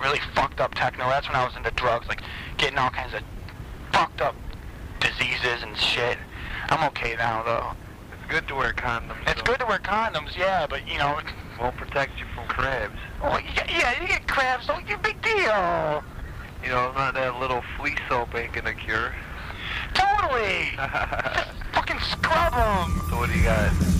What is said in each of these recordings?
really fucked up techno. That's when I was into drugs, like getting all kinds of fucked up diseases and shit. I'm okay now though. It's good to wear condoms. It's though. good to wear condoms, yeah, but you know, Won't protect you from crabs. oh, yeah, yeah, you get crabs, so you big deal. You know, not that little flea soap ain't gonna cure. Totally. so Fucking scrub them. what do you got?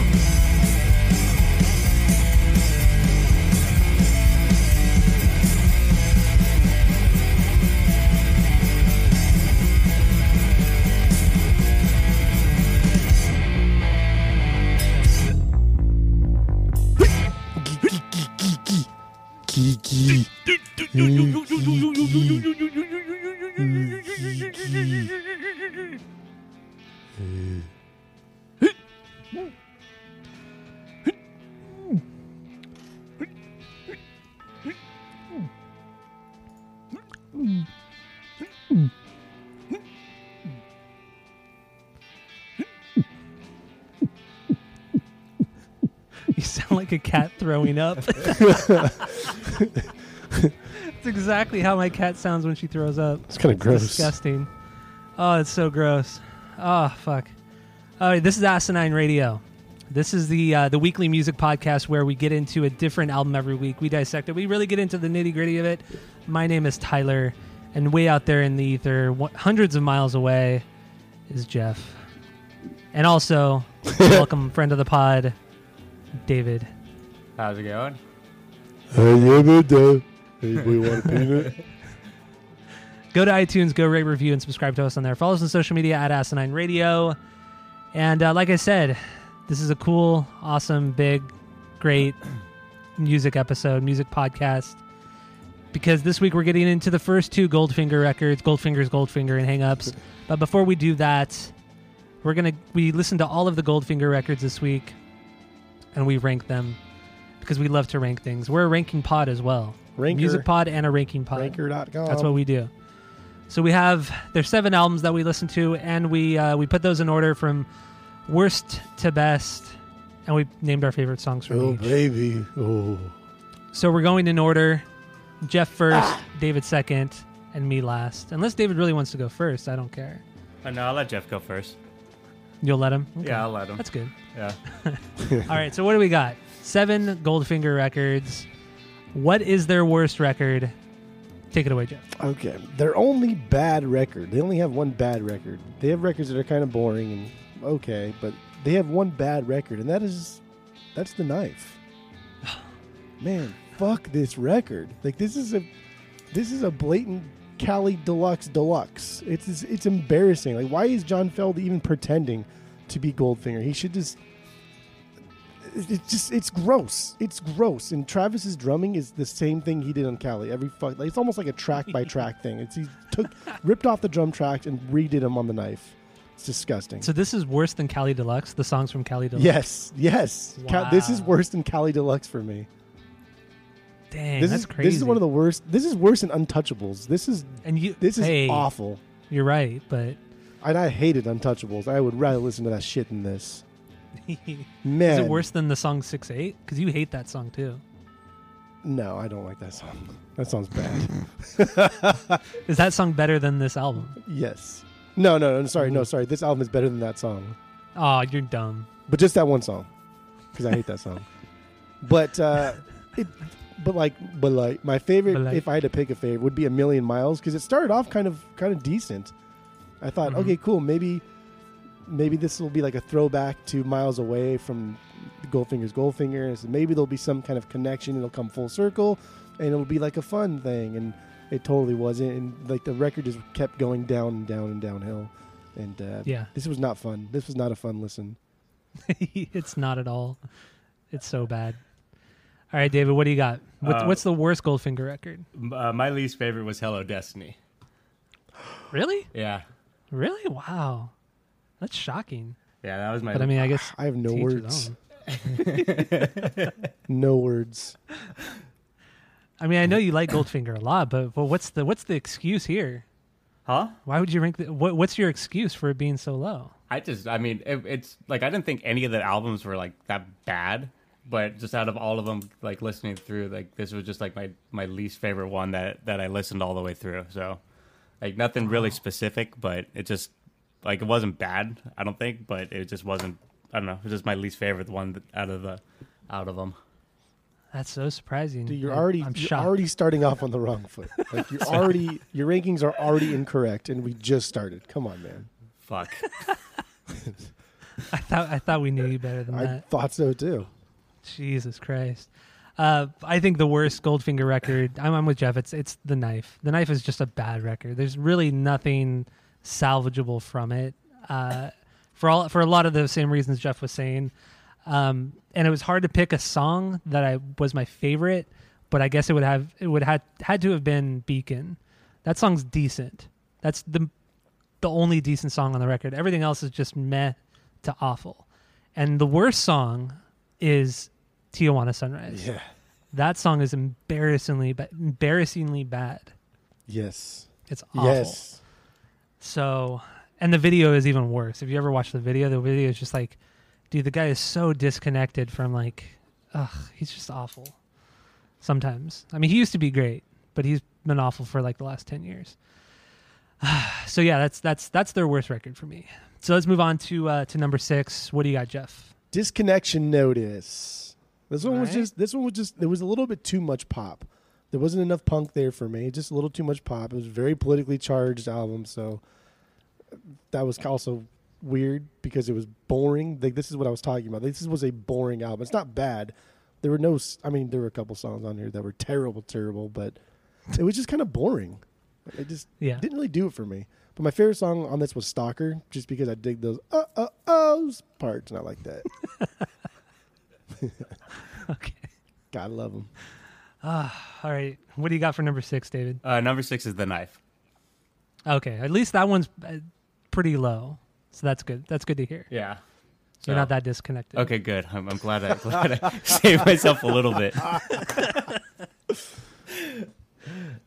Like a cat throwing up. It's exactly how my cat sounds when she throws up. It's kind of gross. Disgusting. Oh, it's so gross. Oh, fuck. All right, this is Asinine Radio. This is the uh, the weekly music podcast where we get into a different album every week. We dissect it. We really get into the nitty gritty of it. My name is Tyler, and way out there in the ether, wh- hundreds of miles away, is Jeff. And also, welcome friend of the pod, David. How's it going? Anybody want a peanut? go to iTunes, go rate, review, and subscribe to us on there. Follow us on social media at Asinine Radio. And uh, like I said, this is a cool, awesome, big, great music episode, music podcast. Because this week we're getting into the first two Goldfinger records, Goldfinger's Goldfinger and Hang Ups. But before we do that, we're gonna we listened to all of the Goldfinger records this week, and we rank them because we love to rank things. We're a ranking pod as well, Ranker. music pod and a ranking pod. Ranker.com. That's what we do. So we have there's seven albums that we listen to, and we uh, we put those in order from worst to best, and we named our favorite songs from Oh, each. Oh baby. Oh. So we're going in order: Jeff first, David second, and me last. Unless David really wants to go first, I don't care. Oh, no, I'll let Jeff go first. You'll let him. Okay. Yeah, I'll let him. That's good. yeah. All right. So what do we got? Seven Goldfinger records. What is their worst record? Take it away, Jeff. Okay. Their only bad record. They only have one bad record. They have records that are kind of boring and okay, but they have one bad record, and that is that's the knife. Man, fuck this record. Like this is a this is a blatant Cali Deluxe Deluxe. It's it's embarrassing. Like why is John Feld even pretending to be Goldfinger? He should just it's just it's gross. It's gross. And Travis's drumming is the same thing he did on Cali. Every fuck, like, it's almost like a track by track thing. It's he took ripped off the drum track and redid them on the knife. It's disgusting. So this is worse than Cali Deluxe. The songs from Cali Deluxe. yes, yes. Ca- this is worse than Cali Deluxe for me. Dang, this that's is crazy. this is one of the worst. This is worse than Untouchables. This is and you. this is hey, awful. You're right, but And I hated Untouchables. I would rather listen to that shit than this. Man, is it worse than the song Six Eight? Because you hate that song too. No, I don't like that song. That sounds bad. Is that song better than this album? yes. No, no, no. Sorry, Mm-hmm. no, sorry. This album is better than that song. Oh, you're dumb. but just that one song because I hate that song. But uh, it, but like, but like, my favorite, like- if I had to pick a favorite, would be a million miles because it started off kind of kind of decent. I thought, Mhm. okay, cool, maybe maybe this will be like a throwback to Miles Away from Goldfinger's Goldfinger. And so maybe there'll be some kind of connection. It'll come full circle, and it'll be like a fun thing. And it totally wasn't. And like the record just kept going down and down and downhill. And uh, Yeah, this was not fun. This was not a fun listen. it's not at all. It's so bad. All right, David, what do you got? What, Uh, what's the worst Goldfinger record? Uh, my least favorite was Hello Destiny. Really? Yeah. Really? Wow, that's shocking. Yeah, that was my. But I mean, I guess I have no to each his words. No words. I mean, I know you like Goldfinger a lot, but but what's the what's the excuse here? Huh? Why would you rank the, what what's your excuse for it being so low? I just, I mean, it, it's like I didn't think any of the albums were like that bad, but just out of all of them, like listening through, like this was just like my my least favorite one that that I listened all the way through. So, like nothing really specific, but it just like it wasn't bad. I don't think, but it just wasn't. I don't know. It was just my least favorite one that- out of the out of them. That's so surprising. Dude, you're already I'm you're shocked. already starting off on the wrong foot. Like you're already your rankings are already incorrect, and we just started. Come on, man. Fuck. I thought I thought we knew you better than I that. I thought so too. Jesus Christ. Uh, I think the worst Goldfinger record. I'm, I'm with Jeff. It's it's the knife. The knife is just a bad record. There's really nothing salvageable from it. Uh, for all for a lot of the same reasons Jeff was saying. Um, and it was hard to pick a song that I was my favorite, but I guess it would have it would had had to have been Beacon. That song's decent. That's the the only decent song on the record. Everything else is just meh to awful. And the worst song is Tijuana Sunrise. Yeah. That song is embarrassingly ba- embarrassingly bad. Yes. It's awful. Yes. So, and the video is even worse. If you ever watch the video, the video is just like, dude, the guy is so disconnected from like, ugh, he's just awful. Sometimes, I mean, he used to be great, but he's been awful for like the last ten years. so yeah, that's that's that's their worst record for me. So let's move on to uh, to number six. What do you got, Jeff? Disconnection notice. This one was just. This one was just. There was a little bit too much pop. There wasn't enough punk there for me. Just a little too much pop. It was a very politically charged album, so that was also weird because it was boring. Like this is what I was talking about. This was a boring album. It's not bad. There were no. I mean, there were a couple songs on here that were terrible, terrible, but it was just kind of boring. It just Yeah. didn't really do it for me. But my favorite song on this was "Stalker," just because I dig those uh uh ohs parts, and I like that. Okay. Gotta love them. All right. What do you got for number six, David? Uh, number six is the knife. Okay. At least that one's uh, pretty low. So that's good. That's good to hear. Yeah. You're not that disconnected. Okay, good. I'm, I'm glad I glad I saved myself a little bit.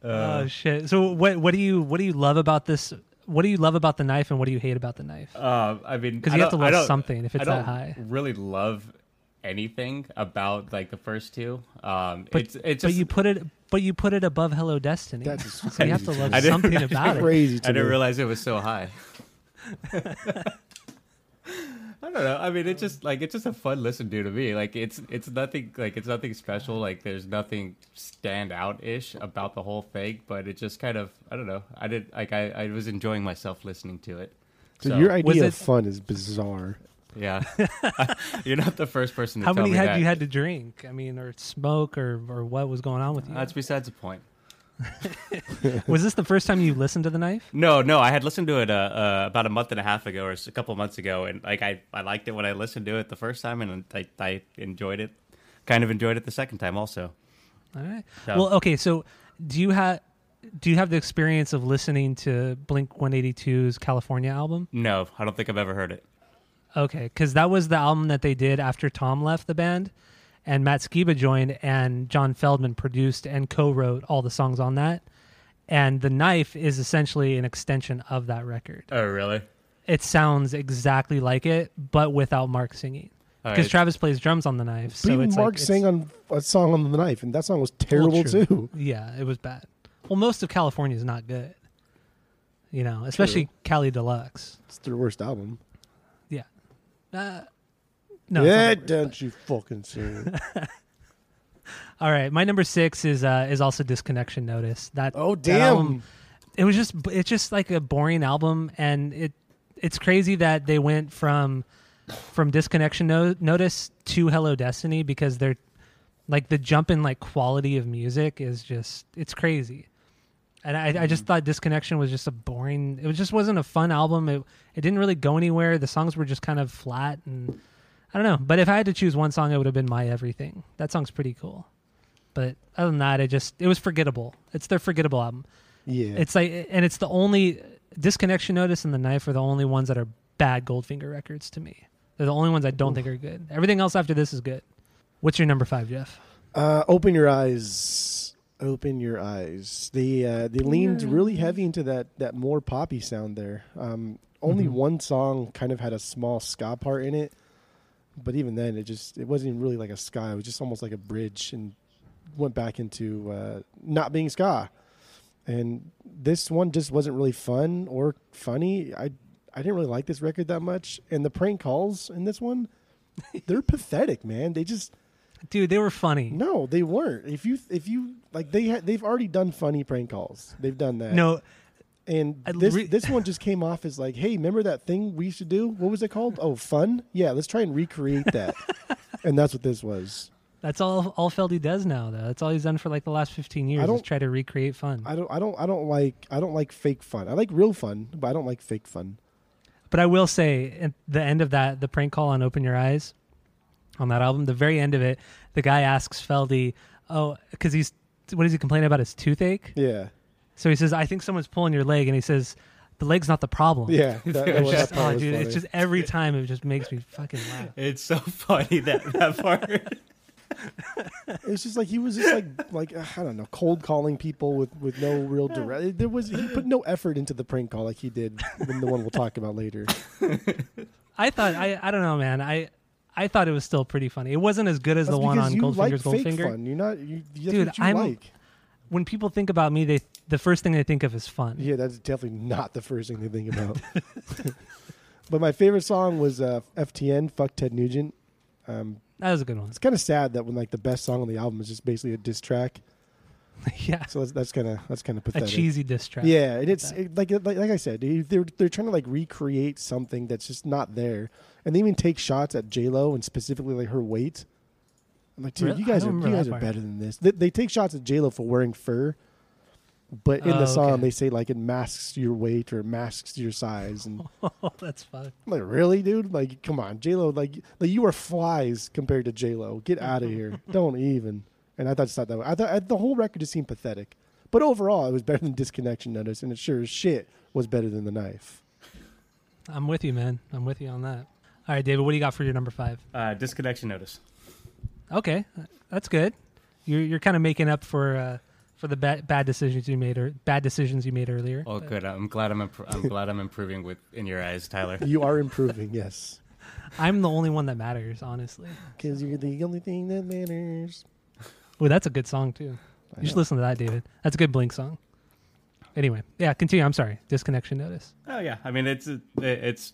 oh shit. So what what do you what do you love about this? What do you love about the knife and what do you hate about the knife? Uh, I mean, because you have to love something if it's that high. Really love anything about like the first two. Um, But, it's it's but you put it but you put it above Hello Destiny. That's just so you have to love to something didn't- about it. Crazy I didn't me. realize it was so high. I don't know. I mean, it's just like it's just a fun listen to to me. Like it's it's nothing like it's nothing special. Like there's nothing stand out ish about the whole thing. But it just kind of I don't know. I did like I, I was enjoying myself listening to it. So, your idea it- of fun is bizarre. Yeah, you're not the first person to How tell many me had that. you had to drink? I mean, or smoke, or or what was going on with you? That's besides the point. was this the first time you listened to the knife? No, no, I had listened to it uh, uh, about a month and a half ago, or a couple months ago, and like I, I liked it when I listened to it the first time, and I, I enjoyed it. Kind of enjoyed it the second time, also. All right. Yeah. Well, okay. So, do you have do you have the experience of listening to Blink 182's California album? No, I don't think I've ever heard it. Okay, because that was the album that they did after Tom left the band, and Matt Skiba joined, and John Feldmann produced and co-wrote all the songs on that. And the knife is essentially an extension of that record. Oh, really? It sounds exactly like it, but without Mark singing. Because right. Travis plays drums on the knife, But so even it's Mark like, sang it's- on a song on the knife, and that song was terrible true. too. Yeah, it was bad. Well, most of California is not good. You know, especially Cali Deluxe. It's their worst album. Uh, no. yeah, don't you fucking it. All right, my number six is uh, is also disconnection notice. That Oh that damn! album- it was just it's just like a boring album, and it it's crazy that they went from from disconnection no- notice to Hello Destiny because they're like the jump in like quality of music is just it's crazy. And I, I just thought disconnection was just a boring. It just wasn't a fun album. It it didn't really go anywhere. The songs were just kind of flat and I don't know. But if I had to choose one song, it would have been My Everything. That song's pretty cool. But other than that, it just it was forgettable. It's their forgettable album. yeah, It's like and it's the only disconnection notice and the knife are the only ones that are bad Goldfinger records to me. They're the only ones I don't think are good. Everything else after this is good. What's your number five, Jeff? Uh, open your eyes. Open your eyes. They uh, they leaned really heavy into that that more poppy sound there. Um, only Mhm. one song kind of had a small ska part in it, but even then, it just it wasn't even really like a ska. It was just almost like a bridge and went back into uh, not being ska. And this one just wasn't really fun or funny. I I didn't really like this record that much. And the prank calls in this one, they're pathetic, man. They just Dude, they were funny. no, they weren't. If you if you like they ha- they've already done funny prank calls. They've done that. No, and I this re- this one just came off as like, hey, remember that thing we used to do? What was it called? Oh, fun. Yeah, let's try and recreate that. and that's what this was. that's all all Feldy does now. Though that's all he's done for like the last fifteen years. I Is don't- try to recreate fun. I don't I don't I don't like I don't like fake fun. I like real fun, but I don't like fake fun. But I will say, at the end of that, the prank call on "Open Your Eyes" on that album, the very end of it, the guy asks Feldy, "Oh, because he's what is he complaining about? His toothache." Yeah, So he says, "I think someone's pulling your leg," and he says, "The leg's not the problem." yeah. That, that Just, oh, dude, funny. it's just every time it just makes me fucking laugh. It's so funny that that part. It's just like he was just like like uh, I don't know, cold calling people with with no real direct. There was he put no effort into the prank call like he did in the one we'll talk about later. I thought I I don't know, man. I I thought it was still pretty funny. It wasn't as good as That's the one on like Goldfinger's fake Goldfinger. fun. You're not, you, Dude, I'm- like. When people think about me, they the first thing they think of is fun. Yeah, that's definitely not the first thing they think about. but my favorite song was uh, FTN, "Fuck Ted Nugent." Um, That was a good one. it's kind of sad that when like the best song on the album is just basically a diss track. yeah, So that's that's kind of that's kind of pathetic. a cheesy diss track. Yeah, and it's it, like, like like I said, they- they're they're trying to like recreate something that's just not there, and they even take shots at J Lo and specifically like her weight. I'm like, dude, Really? you guys are you guys are better than this. They, they take shots at J Lo for wearing fur, but in Oh, the song okay. they say like it masks your weight or masks your size, and oh, that's fun. I'm like, really, dude? Like, come on, J Lo, like, like you are flies compared to J Lo. Get out of here. Don't even. And I thought, just thought that way. I thought I, the whole record just seemed pathetic. But overall, it was better than Disconnection Notice, and it sure as shit was better than the knife. I'm with you, man. I'm with you on that. All right, David, what do you got for your number five? Uh, disconnection notice. Okay, that's good. You're you're kind of making up for uh, for the bad bad decisions you made or bad decisions you made earlier. Oh, good. I'm glad I'm impro- I'm glad I'm improving with in your eyes, Tyler. You are improving, yes, I'm the only one that matters, honestly. because you're the only thing that matters. Oh, that's a good song too. I You should know. listen to that, David. That's a good Blink song. Anyway, yeah, continue. I'm sorry. Disconnection notice. Oh yeah, I mean it's it's.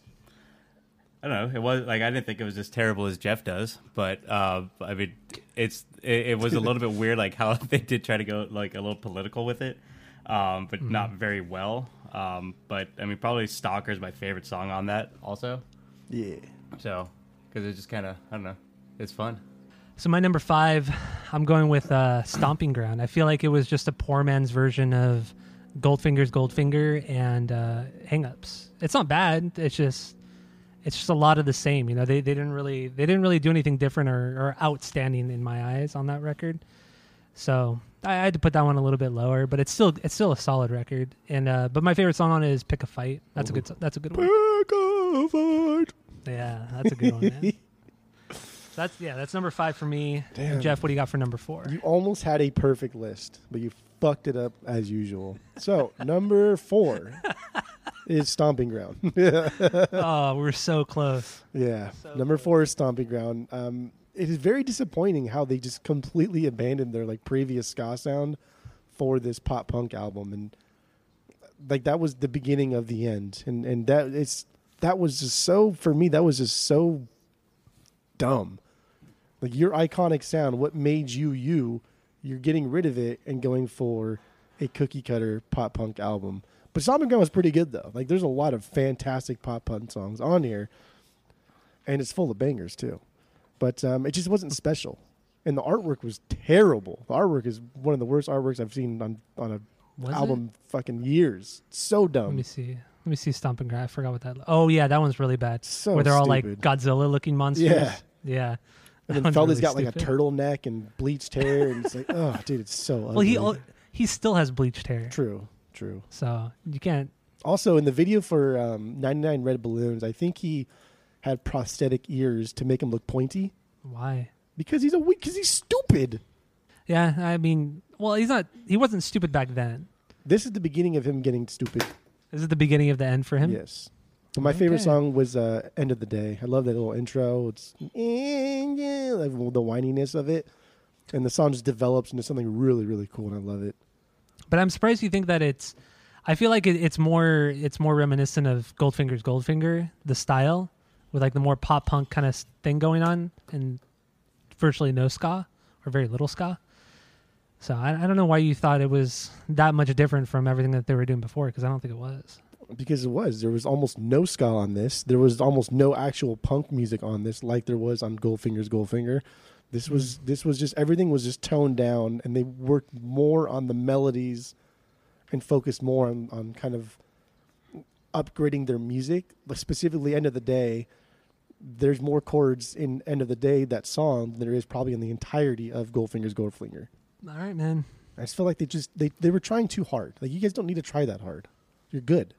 I don't know. It was like I didn't think it was as terrible as Jeff does, but uh, I mean, it's it, it was a little bit weird, like how they did try to go like a little political with it, um, but not very well. Um, but I mean, probably "Stalker" is my favorite song on that, also. Yeah. So, because it's just kind of I don't know, it's fun. So my number five, I'm going with uh, Stomping Ground. I feel like it was just a poor man's version of Goldfinger's Goldfinger and uh, Hangups. It's not bad. It's just it's just a lot of the same. You know, they, they didn't really they didn't really do anything different or, or outstanding in my eyes on that record. So I, I had to put that one a little bit lower, but it's still it's still a solid record. And uh, but my favorite song on it is "Pick a Fight." That's a good that's a good one. Pick a fight. Yeah, that's a good one. That's yeah, that's number five for me. Damn. Jeff, what do you got for number four? You almost had a perfect list, but you fucked it up as usual. So number four is Stomping Ground. oh, we're so close. Yeah. So Number close. four is Stomping Ground. Um, it is very disappointing how they just completely abandoned their like previous ska sound for this pop punk album, and like that was the beginning of the end. And and that it's that was just so for me. That was just so dumb. Like your iconic sound, what made you you? You're getting rid of it and going for a cookie cutter pop punk album. But Stomping Ground was pretty good though. Like there's a lot of fantastic pop punk songs on here and it's full of bangers too. But um, it just wasn't special, and the artwork was terrible. The artwork is one of the worst artworks I've seen on on a Was album fucking years. So dumb. Let me see. Let me see Stomping Ground. I forgot what that. Oh yeah, that one's really bad. So Where they're all like. Godzilla looking monsters. Yeah. Yeah. And then Feldy's really got like a turtleneck and bleached hair, and it's like, oh, dude, it's so ugly. Well, he he still has bleached hair, true, true. so you can't. Also, in the video for um, 99 Red Balloons, I think he had prosthetic ears to make him look pointy Why? because he's a weak. because he's stupid. Yeah, I mean, Well, he's not. He wasn't stupid back then. This is the beginning of him getting stupid. This is the beginning of the end for him. Yes. But my favorite song was uh, "End of the Day." I love that little intro. It's like the whininess of it, and the song just develops into something really, really cool, and I love it. But I'm surprised you think that it's. I feel like it, it's more. It's more reminiscent of Goldfinger's Goldfinger, the style, with like the more pop punk kind of thing going on, and virtually no ska or very little ska. So I, I don't know why you thought it was that much different from everything that they were doing before, because I don't think it was. Because it was. There was almost no ska on this. There was almost no actual punk music on this, like there was on Goldfinger's Goldfinger. This was mm. this was just everything was just toned down, and they worked more on the melodies, and focused more on on kind of upgrading their music. Like specifically, end of the day, there's more chords in end of the day that song than there is probably in the entirety of Goldfinger's Goldfinger. All right, man. I just feel like they just they, they were trying too hard. Like you guys don't need to try that hard. You're good.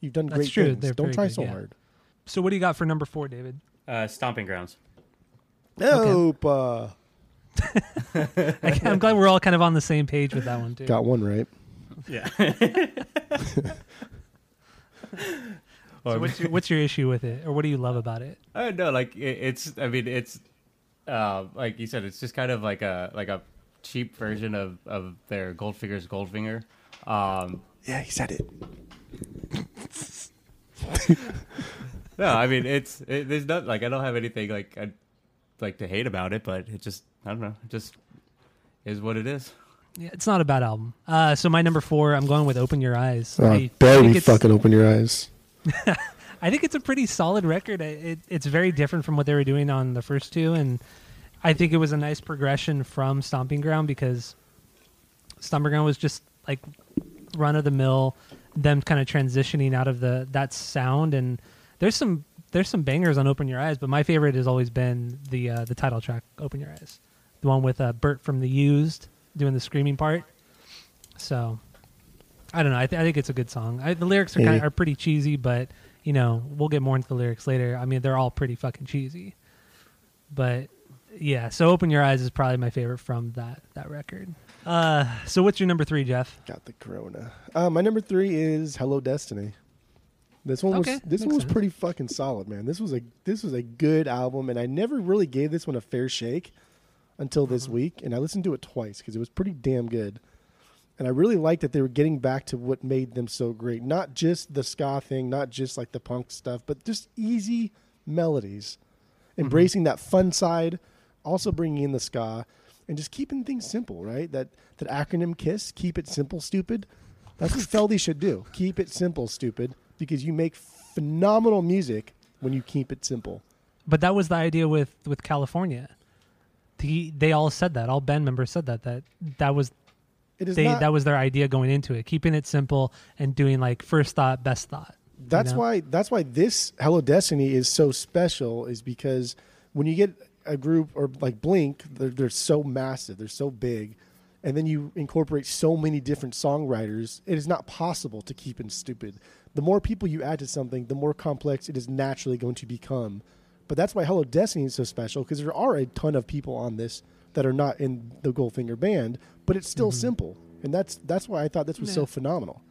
You've done That's great true. things. They're Don't very try good, so yeah. hard. So what do you got for number four, David? Uh, Stomping Grounds. Nope. Uh, I, I'm glad we're all kind of on the same page with that one too. got one right. Yeah. So what's your, what's your issue with it, or what do you love about it? I don't know. Like it, it's. I mean, it's. Uh, like you said, it's just kind of like a like a cheap version of of their Goldfinger's Goldfinger. Um, Yeah, he said it. no, I mean it's it, there's not like I don't have anything like I like to hate about it, but it just I don't know, it just is what it is. Yeah, it's not a bad album. Uh, so my number four, I'm going with "Open Your Eyes." Oh, I think barely it's- fucking open your eyes. I think it's a pretty solid record. It, it, it's very different from what they were doing on the first two, and I think it was a nice progression from Stomping Ground because Stomping Ground was just like run of the mill, them kind of transitioning out of the that sound. And there's some there's some bangers on Open Your Eyes, but my favorite has always been the uh, the title track, Open Your Eyes, the one with uh, Bert from the Used doing the screaming part. So I don't know. I, th- I think it's a good song. I, the lyrics are kinda, are pretty cheesy, but you know we'll get more into the lyrics later. I mean, they're all pretty fucking cheesy. But yeah, so open your eyes is probably my favorite from that that record. Uh, so what's your number three, Jeff? Got the corona. Uh, my number three is Hello Destiny. This one was this makes one was sense. pretty fucking solid, man. This was a this was a good album, and I never really gave this one a fair shake until this Mm-hmm. week, and I listened to it twice because it was pretty damn good. And I really liked that they were getting back to what made them so great. Not just the ska thing, not just like the punk stuff, but just easy melodies. Mm-hmm. Embracing that fun side, also bringing in the ska, and just keeping things simple, right? That that acronym KISS, keep it simple, stupid. That's what Feldy should do. Keep it simple, stupid, because you make phenomenal music when you keep it simple. But that was the idea with with California. The, they all said that. All band members said that. That that was It is they not, that was their idea going into it, keeping it simple and doing like first thought, best thought. you That's know? why that's why this Hello Destiny is so special is because when you get a group or like Blink, they're, they're so massive, they're so big, and then you incorporate so many different songwriters, it is not possible to keep it stupid. The more people you add to something, the more complex it is naturally going to become. But that's why Hello Destiny is so special because there are a ton of people on this that are not in the Goldfinger band, but it's still mm-hmm. simple, and that's that's why I thought this was so phenomenal.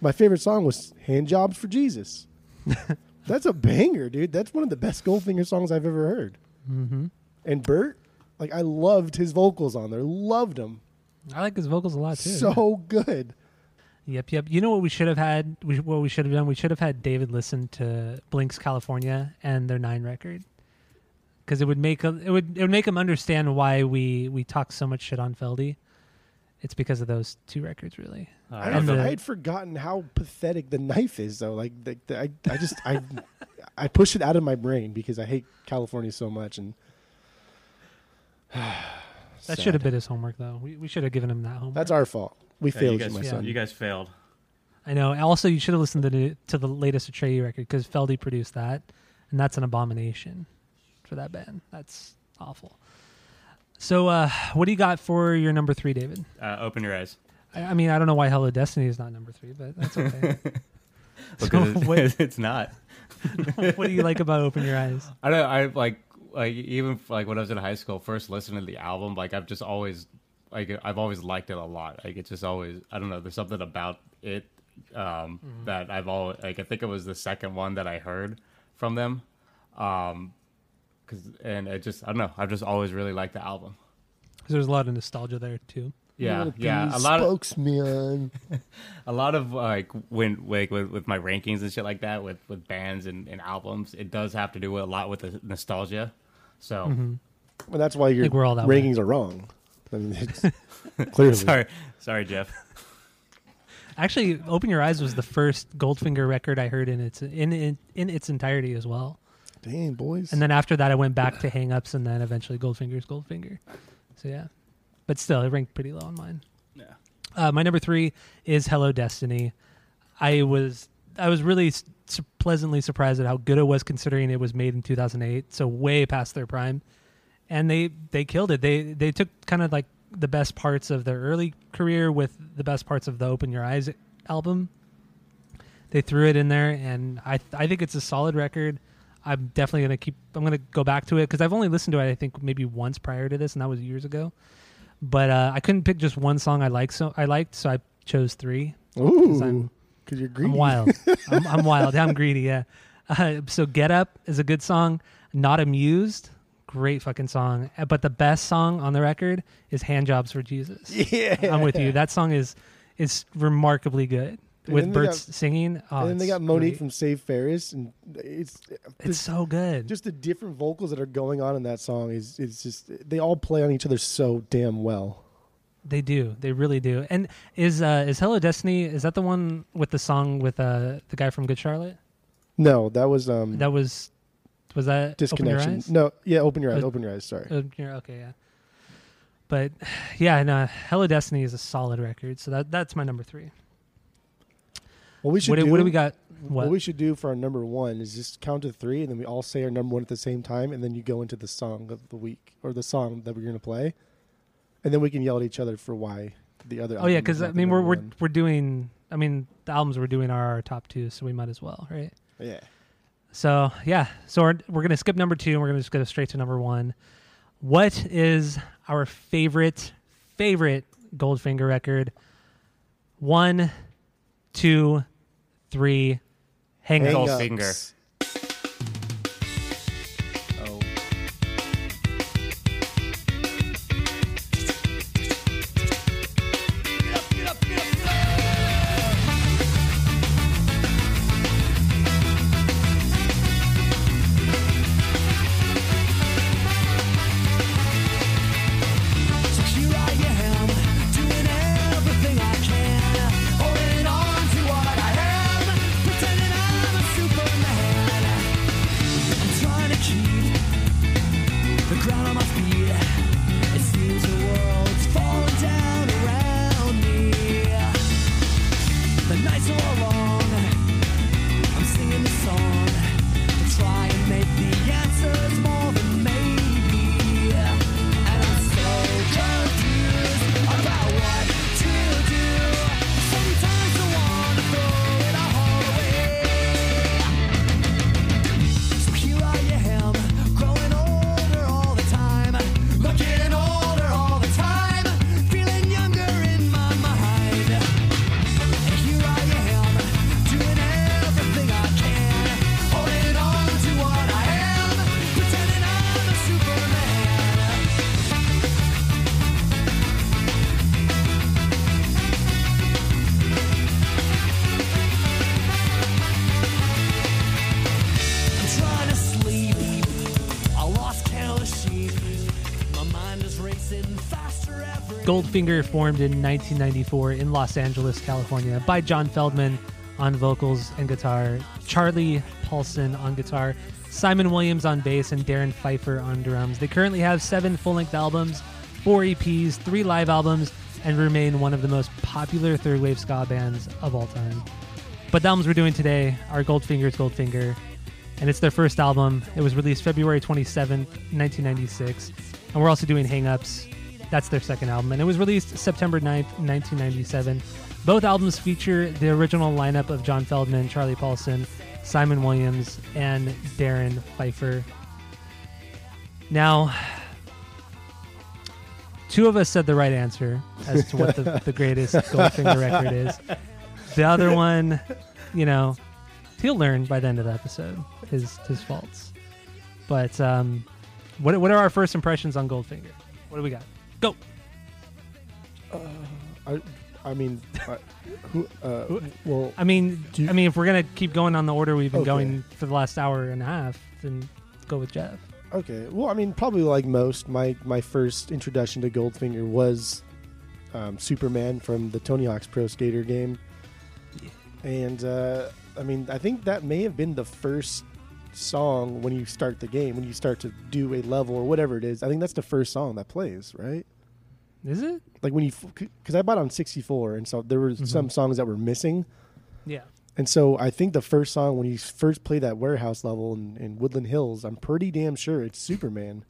My favorite song was "Hand Jobs for Jesus." That's a banger, dude. That's one of the best Goldfinger songs I've ever heard. Mm-hmm. And Bert, like I loved his vocals on there. Loved them. I like his vocals a lot too. So good. Yep, yep. You know what we should have had? We, what we should have done? We should have had David listen to Blink's California and their Nine record, because it would make a, it would it would make him understand why we we talk so much shit on Feldy. It's because of those two records, really. I, And don't- the- I had forgotten how pathetic the knife is, though. Like, the, the, I, I just, I, I push it out of my brain because I hate California so much. And That should have been his homework, though. We we should have given him that homework. That's our fault. We Yeah, failed you you, guys, my yeah. son. you guys failed. I know. Also, you should have listened to the to the latest Atreyu record because Feldy produced that, and that's an abomination for that band. That's awful. So, uh, what do you got for your number three, David? Uh, open your eyes. I, I mean, I don't know why Hello Destiny is not number three, but that's okay. so, Because what, it's, it's not. what do you like about Open Your Eyes? I don't. I like like even like when I was in high school, first listening to the album, like I've just always like I've always liked it a lot. Like it's just always I don't know. There's something about it um, that I've always like. I think it was the second one that I heard from them. Um, cause and it just I don't know. I've just always really liked the album. Cause there's a lot of nostalgia there too. Yeah, yeah. A lot of spokesman. a lot of like when like with, with my rankings and shit like that with with bands and, and albums, it does have to do a lot with the nostalgia. So mm-hmm. well, that's why your we're all that way. rankings are wrong. I mean, it's clearly. sorry, sorry, Jeff. Actually, "Open Your Eyes" was the first Goldfinger record I heard in its in in, in its entirety as well. Dang, boys. And then after that, I went back to Hang Ups, and then eventually Goldfinger's Goldfinger. So yeah, but still, it ranked pretty low on mine. Yeah. Uh, my number three is Hello Destiny. I was I was really su- pleasantly surprised at how good it was, considering it was made in 2008, so way past their prime. And they they killed it. They they took kind of like the best parts of their early career with the best parts of the Open Your Eyes album. They threw it in there, and I I think it's a solid record. I'm definitely gonna keep. I'm gonna go back to it because I've only listened to it I think maybe once prior to this, and that was years ago. But uh, I couldn't pick just one song I like, so I liked, so I chose three. Ooh, because you're greedy. I'm wild. I'm, I'm wild. I'm greedy. Yeah. Uh, so Get Up is a good song. Not Amused, great fucking song. Uh, But the best song on the record is Hand Jobs for Jesus. Yeah, I'm with you. That song is is remarkably good And with Bert's got- singing. Oh, and then they got Monique great. from Save Ferris, and it's It's so good. just the different vocals that are going on in that song is it's just they all play on each other so damn well. They do. They really do. And is uh is Hello Destiny is that the one with the song with uh the guy from Good Charlotte? No, that was um That was was that Open Your disconnection. Eyes? No, yeah, open your eyes, Uh, open your eyes. Sorry. Yeah, okay, yeah. But yeah, and uh, Hello Destiny is a solid record, so that that's my number three. What we should What do, what do we got? What? What? we should do for our number one is just count to three, and then we all say our number one at the same time, and then you go into the song of the week or the song that we're going to play, and then we can yell at each other for why the other. oh yeah, because I mean we're we're one. we're doing. I mean the albums we're doing are our top two, so we might as well, right? yeah. So yeah, so we're, we're gonna skip number two and we're gonna just go straight to number one. What is our favorite favorite Goldfinger record? One, two, three. Hang, Hang Goldfinger formed in 1994 in Los Angeles, California, by John Feldmann on vocals and guitar, Charlie Paulson on guitar, Simon Williams on bass, and Darrin Pfeiffer on drums. They currently have seven full length albums, four EPs, three live albums, and remain one of the most popular third wave ska bands of all time. But the albums we're doing today are Goldfinger's Goldfinger, and it's their first album. It was released February 27th, 1996. And we're also doing Hang Ups. That's their second album. And it was released September 9th, 1997. Both albums feature the original lineup of John Feldmann, Charlie Paulson, Simon Williams, and Darrin Pfeiffer. Now, two of us said the right answer as to what the, the greatest Goldfinger record is. The other one, you know, he'll learn by the end of the episode his his faults. But um, what what are our first impressions on Goldfinger? What do we got? Go. I, I mean, I, who, uh, well, I mean, Do I mean, if we're gonna keep going on the order we've been Okay. going for the last hour and a half, then go with Jeff. okay. Well, I mean, probably like most, my my first introduction to Goldfinger was um, Superman from the Tony Hawk's Pro Skater game, and uh, I mean, I think that may have been the first song when you start the game, when you start to do a level or whatever it is. I think that's the first song that plays, right? Is it? Like when you, because I bought on 64, and so there were Mhm. some songs that were missing. Yeah. And so I think the first song when you first play that warehouse level in, in Woodland Hills, I'm pretty damn sure it's Superman.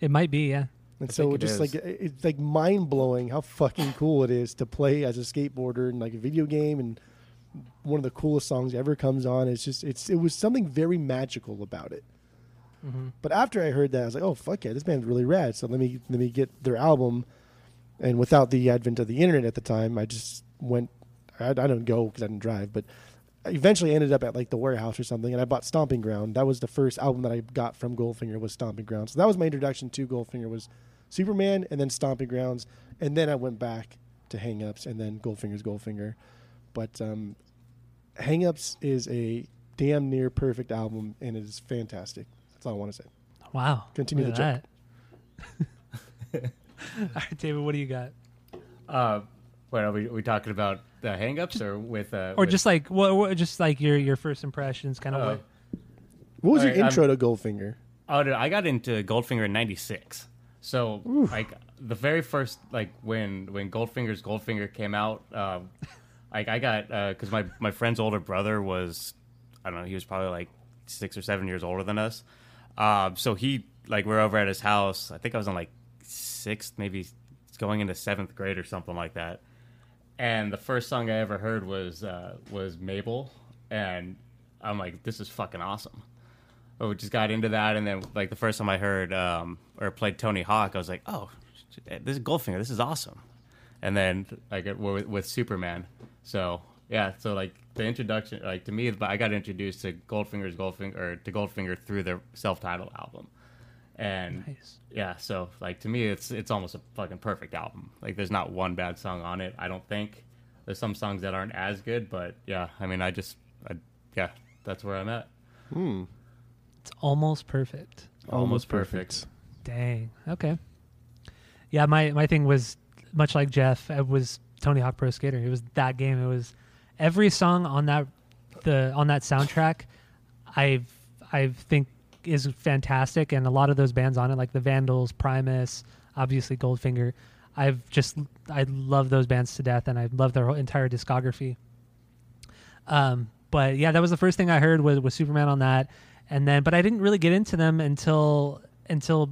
It might be. Yeah. And I so think it it just is. like it's like mind blowing how fucking cool it is to play as a skateboarder in like a video game and one of the coolest songs ever comes on. It's just it's it was something very magical about it. hmm But after I heard that, I was like, oh fuck yeah, this band's really rad. So let me let me get their album. And without the advent of the internet at the time, I just went. I, I don't go because I didn't drive, but I eventually ended up at like the warehouse or something, and I bought Stomping Ground. That was the first album that I got from Goldfinger was Stomping Ground. So that was my introduction to Goldfinger was Superman, and then Stomping Grounds, and then I went back to Hang Ups, and then Goldfinger's Goldfinger. But um, Hang Ups is a damn near perfect album, and it is fantastic. That's all I want to say. Wow. Continue Look the at that. All right, David. What do you got? Uh, what are we, we talking about? The hangups or with uh, Or with- just like what? what just like your your first impressions, kind of. Oh. what, What was All your right, intro to Goldfinger? Oh, dude, I got into Goldfinger in '96. So, like, the very first, like, when when Goldfinger's Goldfinger came out, uh, like, I got because my my friend's older brother was, I don't know, he was probably like six or seven years older than us. Um, so he like we're over at his house. I think I was in like sixth, maybe going into seventh grade or something like that. And the first song I ever heard was uh, was Mable, and I'm like, this is fucking awesome. We just got into that, and then like the first time I heard um, or played Tony Hawk, I was like, oh, this is Goldfinger. This is awesome. And then like it- with, with Superman, so yeah, so like the introduction, like to me, I got introduced to Goldfinger's Goldfinger or to Goldfinger through their self-titled album, and Nice. yeah, so like to me, it's it's almost a fucking perfect album. Like there's not one bad song on it. I don't think there's some songs that aren't as good, but yeah, I mean, I just, I, yeah, that's where I'm at. Hmm. It's almost perfect. Almost perfect. Dang. Okay. Yeah, my my thing was much like Jeff. It was Tony Hawk Pro Skater. It was that game. It was every song on that the on that soundtrack. I I think is fantastic, and a lot of those bands on it, like the Vandals, Primus, obviously Goldfinger. I've just I love those bands to death, and I love their whole entire discography. Um, but yeah, that was the first thing I heard was, was Superman on that, and then but I didn't really get into them until until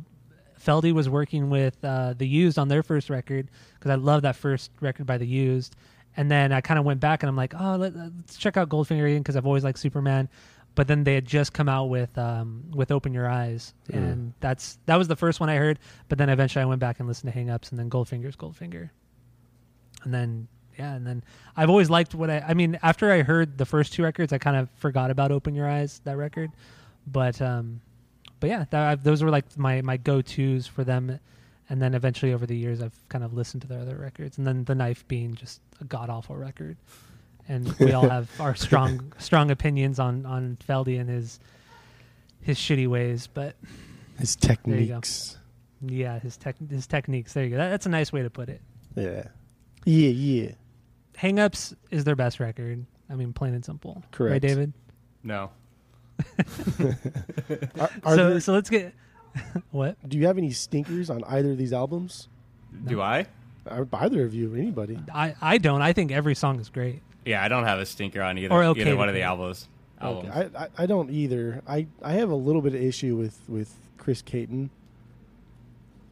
Feldy was working with uh, the Used on their first record because I love that first record by the Used, and then I kind of went back and I'm like, oh, let, us check out Goldfinger again because I've always liked Superman, but then they had just come out with um, with Open Your Eyes, and that's that was the first one I heard, but then eventually I went back and listened to Hang Ups, and then Goldfinger's Goldfinger, and then yeah, and then I've always liked what I. I mean, after I heard the first two records, I kind of forgot about Open Your Eyes that record, but um, but yeah, that, I've, those were like my my go tos for them, and then eventually over the years, I've kind of listened to their other records, and then The Knife being just a god awful record, and we all have our strong strong opinions on on Feldy and his his shitty ways, but His techniques. yeah, his tech his techniques. There you go. That, that's a nice way to put it. Yeah. Yeah, yeah. Hang Ups is their best record. I mean, plain and simple. Right, Correct. David? No, Are, are so, there, so let's get. what? do you have any stinkers on either of these albums? do I? Or either of you, anybody? I, I don't. I think every song is great. Yeah, I don't have a stinker on either Or okay either one of the it. albums. Okay. albums. I, I I don't either. I I have a little bit of issue with with Chris Cayton,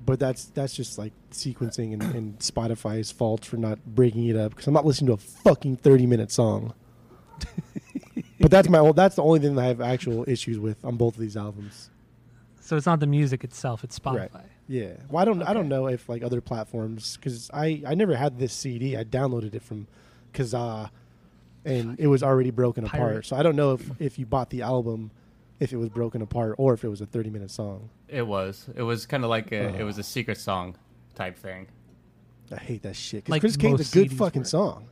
but that's that's just like sequencing and, and Spotify's fault for not breaking it up because I'm not listening to a fucking thirty minute song. but that's my old. that's the only thing that I have actual issues with on both of these albums. So it's not the music itself, it's Spotify. Right. Yeah. Well, I don't. I don't know if like other platforms because I I never had this CD. I downloaded it from Kazaa, and it was already broken Pirate. apart. So I don't know if if you bought the album, if it was broken apart or if it was a thirty minute song. It was. It was kind of like a, it uh-huh. was a secret song type thing. I hate that shit. 'cause Like Chris Kane's a good fucking were. song.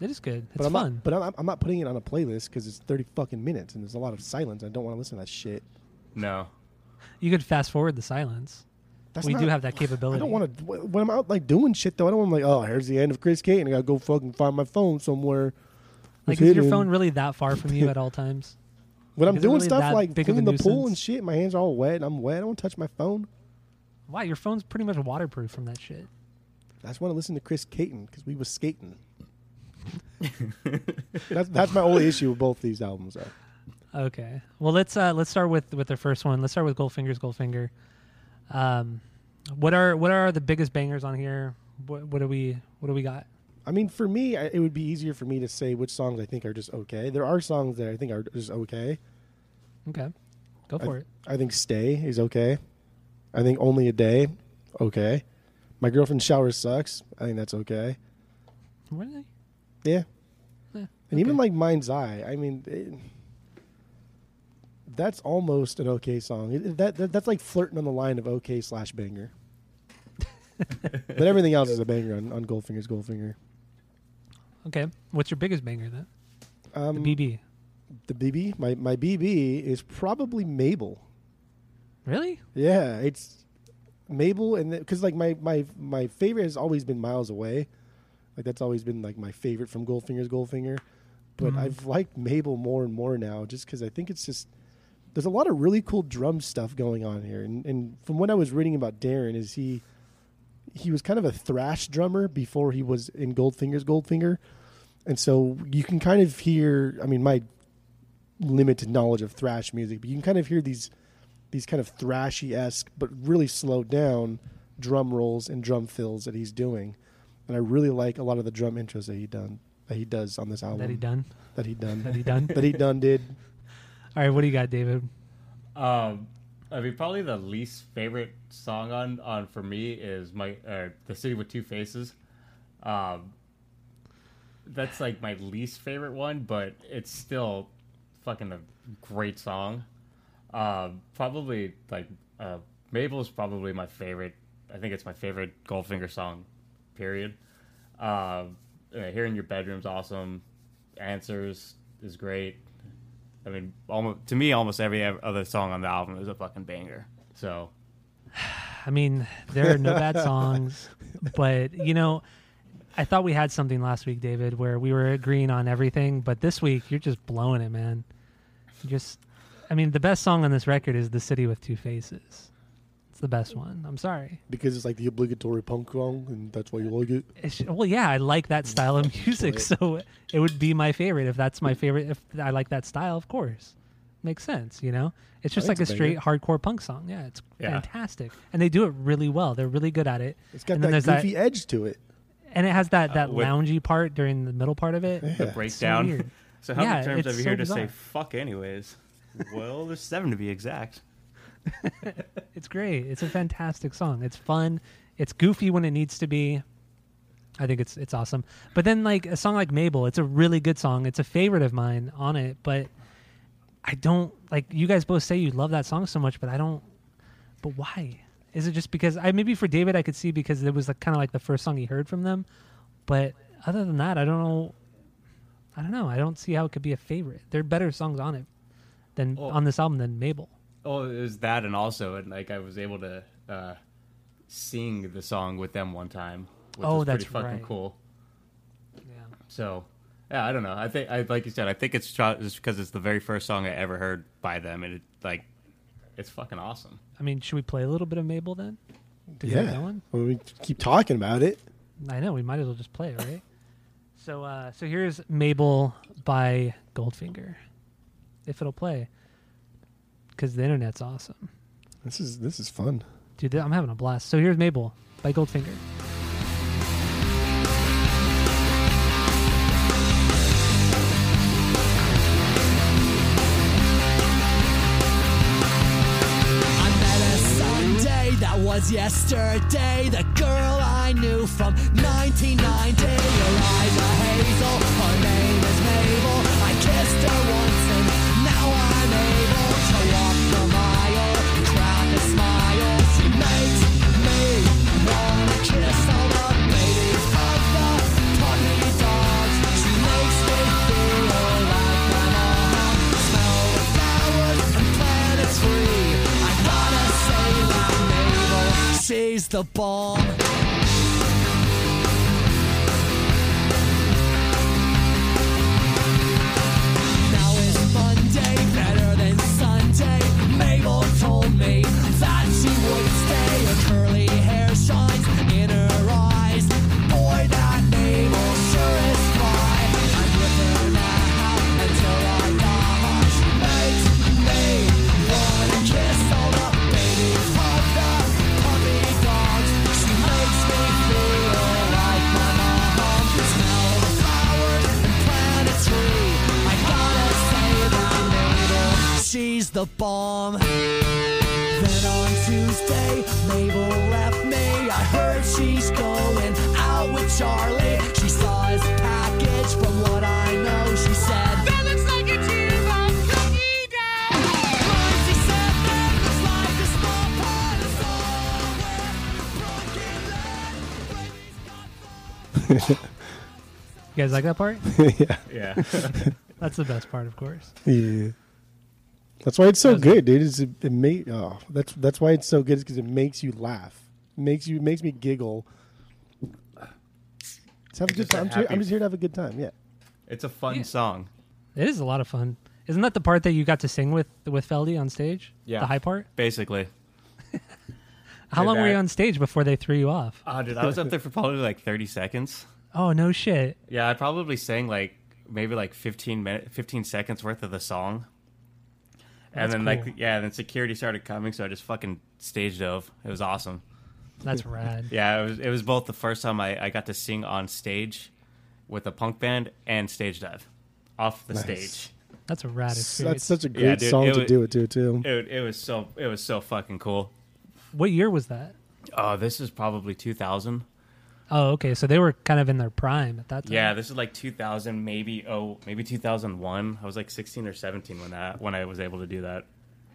It is good. It's but I'm fun. Not, but I'm, I'm not putting it on a playlist because it's thirty fucking minutes and there's a lot of silence. I don't want to listen to that shit. No. you could fast forward the silence. That's we not, do have that capability. I don't want to when I'm out like doing shit though. I don't want to like oh here's the end of Chris Cayton. I gotta go fucking find my phone somewhere. Like, It's is your phone really that far from you at all times? When I'm Is doing really stuff like big cleaning the pool and shit, my hands are all wet and I'm wet. I don't want to touch my phone. Wow, your phone's pretty much waterproof from that shit. I just want to listen to Chris Cayton because we was skating. that's that's my only issue with both these albums. Though. Okay. Well, let's uh, let's start with with the first one. Let's start with Goldfinger's Goldfinger. Um, what are what are the biggest bangers on here? What what do we what do we got? I mean, for me, I, it would be easier for me to say which songs I think are just okay. There are songs that I think are just okay. Okay, go for it. I think "Stay" is okay. I think "Only a Day," okay. My girlfriend's shower sucks. I think that's okay. Really? Yeah, Yeah, and even like "Mind's Eye." I mean, it, that's almost an okay song. It- that, that that's like flirting on the line of okay slash banger. but everything else is a banger on, on Goldfinger's Goldfinger. Okay. What's your biggest banger then? Um, The BB. the BB, my my BB is probably Mable. Really? Yeah, it's Mable, and because like my my my favorite has always been Miles Away, like that's always been like my favorite from Goldfinger's Goldfinger. But Mhm. I've liked Mable more and more now, just because I think it's just there's a lot of really cool drum stuff going on here. And and from what I was reading about Darrin, is he he was kind of a thrash drummer before he was in Goldfinger's Goldfinger, and so you can kind of hear. I mean, my limited knowledge of thrash music, but you can kind of hear these these kind of thrashy esque but really slowed down drum rolls and drum fills that he's doing. And I really like a lot of the drum intros that he done that he does on this album. That he done? That he done. That he done? that he done did. All right. What do you got, David? Um, I mean, probably the least favorite song on on for me is my uh, "The City with Two Faces." Um, that's like my least favorite one, but it's still fucking a great song. Um, probably like uh, Mable's probably my favorite. I think it's my favorite Goldfinger song. Period. Uh, here in your bedroom's awesome. Answers is great. I mean, almost to me, almost every other song on the album is a fucking banger. So I mean, there are no bad songs, but you know, I thought we had something last week, David, where we were agreeing on everything, but this week you're just blowing it, man. Just, I mean, the best song on this record is "The City with Two Faces." It's the best one. I'm sorry. Because it's like the obligatory punk song and that's why you like it. It's, well, yeah, I like that style of music, so it would be my favorite if that's my favorite. If I like that style, of course, makes sense. You know, it's just like a it's a straight banger. hardcore punk song. Yeah, it's Yeah. fantastic, and they do it really well. They're really good at it. It's got And then that there's goofy edge to it. and it has that that Uh, with- loungy part during the middle part of it. Yeah. the breakdown. weird. So how Yeah, many terms it's have you so heard to say bizarre. fuck anyways? well, there's seven to be exact. It's great. It's a fantastic song. It's fun. It's goofy when it needs to be. I think it's it's awesome. But then like a song like Mable, it's a really good song. It's a favorite of mine on it, but I don't like you guys both say you love that song so much, but I don't but why? Is it just because I maybe for David I could see because it was like kind of like the first song he heard from them, but other than that, I don't know I don't know. I don't see how it could be a favorite. There are better songs on it than Well- on this album than Mable. Oh, it was that, and also, and like I was able to uh, sing the song with them one time, which Oh, was pretty that's fucking right. cool. Yeah. So, yeah, I don't know. I think, I like you said, I think it's just because it's the very first song I ever heard by them, and it like, it's fucking awesome. I mean, should we play a little bit of Mable then? To get Yeah. going? Well, we keep talking about it. I know we might as well just play it, right? so, uh, so here's Mable by Goldfinger, if it'll play, because the internet's awesome, This is this is fun. dude. I'm having a blast. So here's Mable by Goldfinger. I met her Sunday that was yesterday. The girl I knew from 1990. Eliza Hazel, her name is Mable. I kissed her she's the bomb. The bomb. Then on Tuesday, Mable left me. I heard she's going out with Charlie. She saw his package from what I know. She said, That looks like a T-bone cookie dough. She said, That looks like a small pot of somewhere. Broken leg, You guys like that part? yeah. Yeah. That's the best part, of course. Yeah. That's why it's so Does good, dude. It's, it, it make, oh, that's that's why it's so good. Is because it makes you laugh, makes you makes me giggle. Just have a good Just time. I'm, just here, happy- I'm just here to have a good time. Yeah. it's a fun Yeah. song. It is a lot of fun. Isn't that the part that you got to sing with with Feldy on stage? Yeah. The high part? Basically. How Did long were you on stage before they threw you off? Oh, dude, I was up there for probably like 30 seconds. Oh no shit. Yeah, I probably sang like maybe like 15 minute, 15 seconds worth of the song. And That's then cool. like yeah, then security started coming, so I just fucking stage dove. It was awesome. That's rad. Yeah, it was it was both the first time I, I got to sing on stage with a punk band and stage dive off the Nice. stage. That's a rad That's such a great Yeah, dude, song it to do it to too. It it was so it was so fucking cool. What year was that? Oh, this is probably 2000. Oh, okay. So they were kind of in their prime at that time. Yeah, this is like 2000, maybe oh, maybe 2001. I was like 16 or 17 when that when I was able to do that.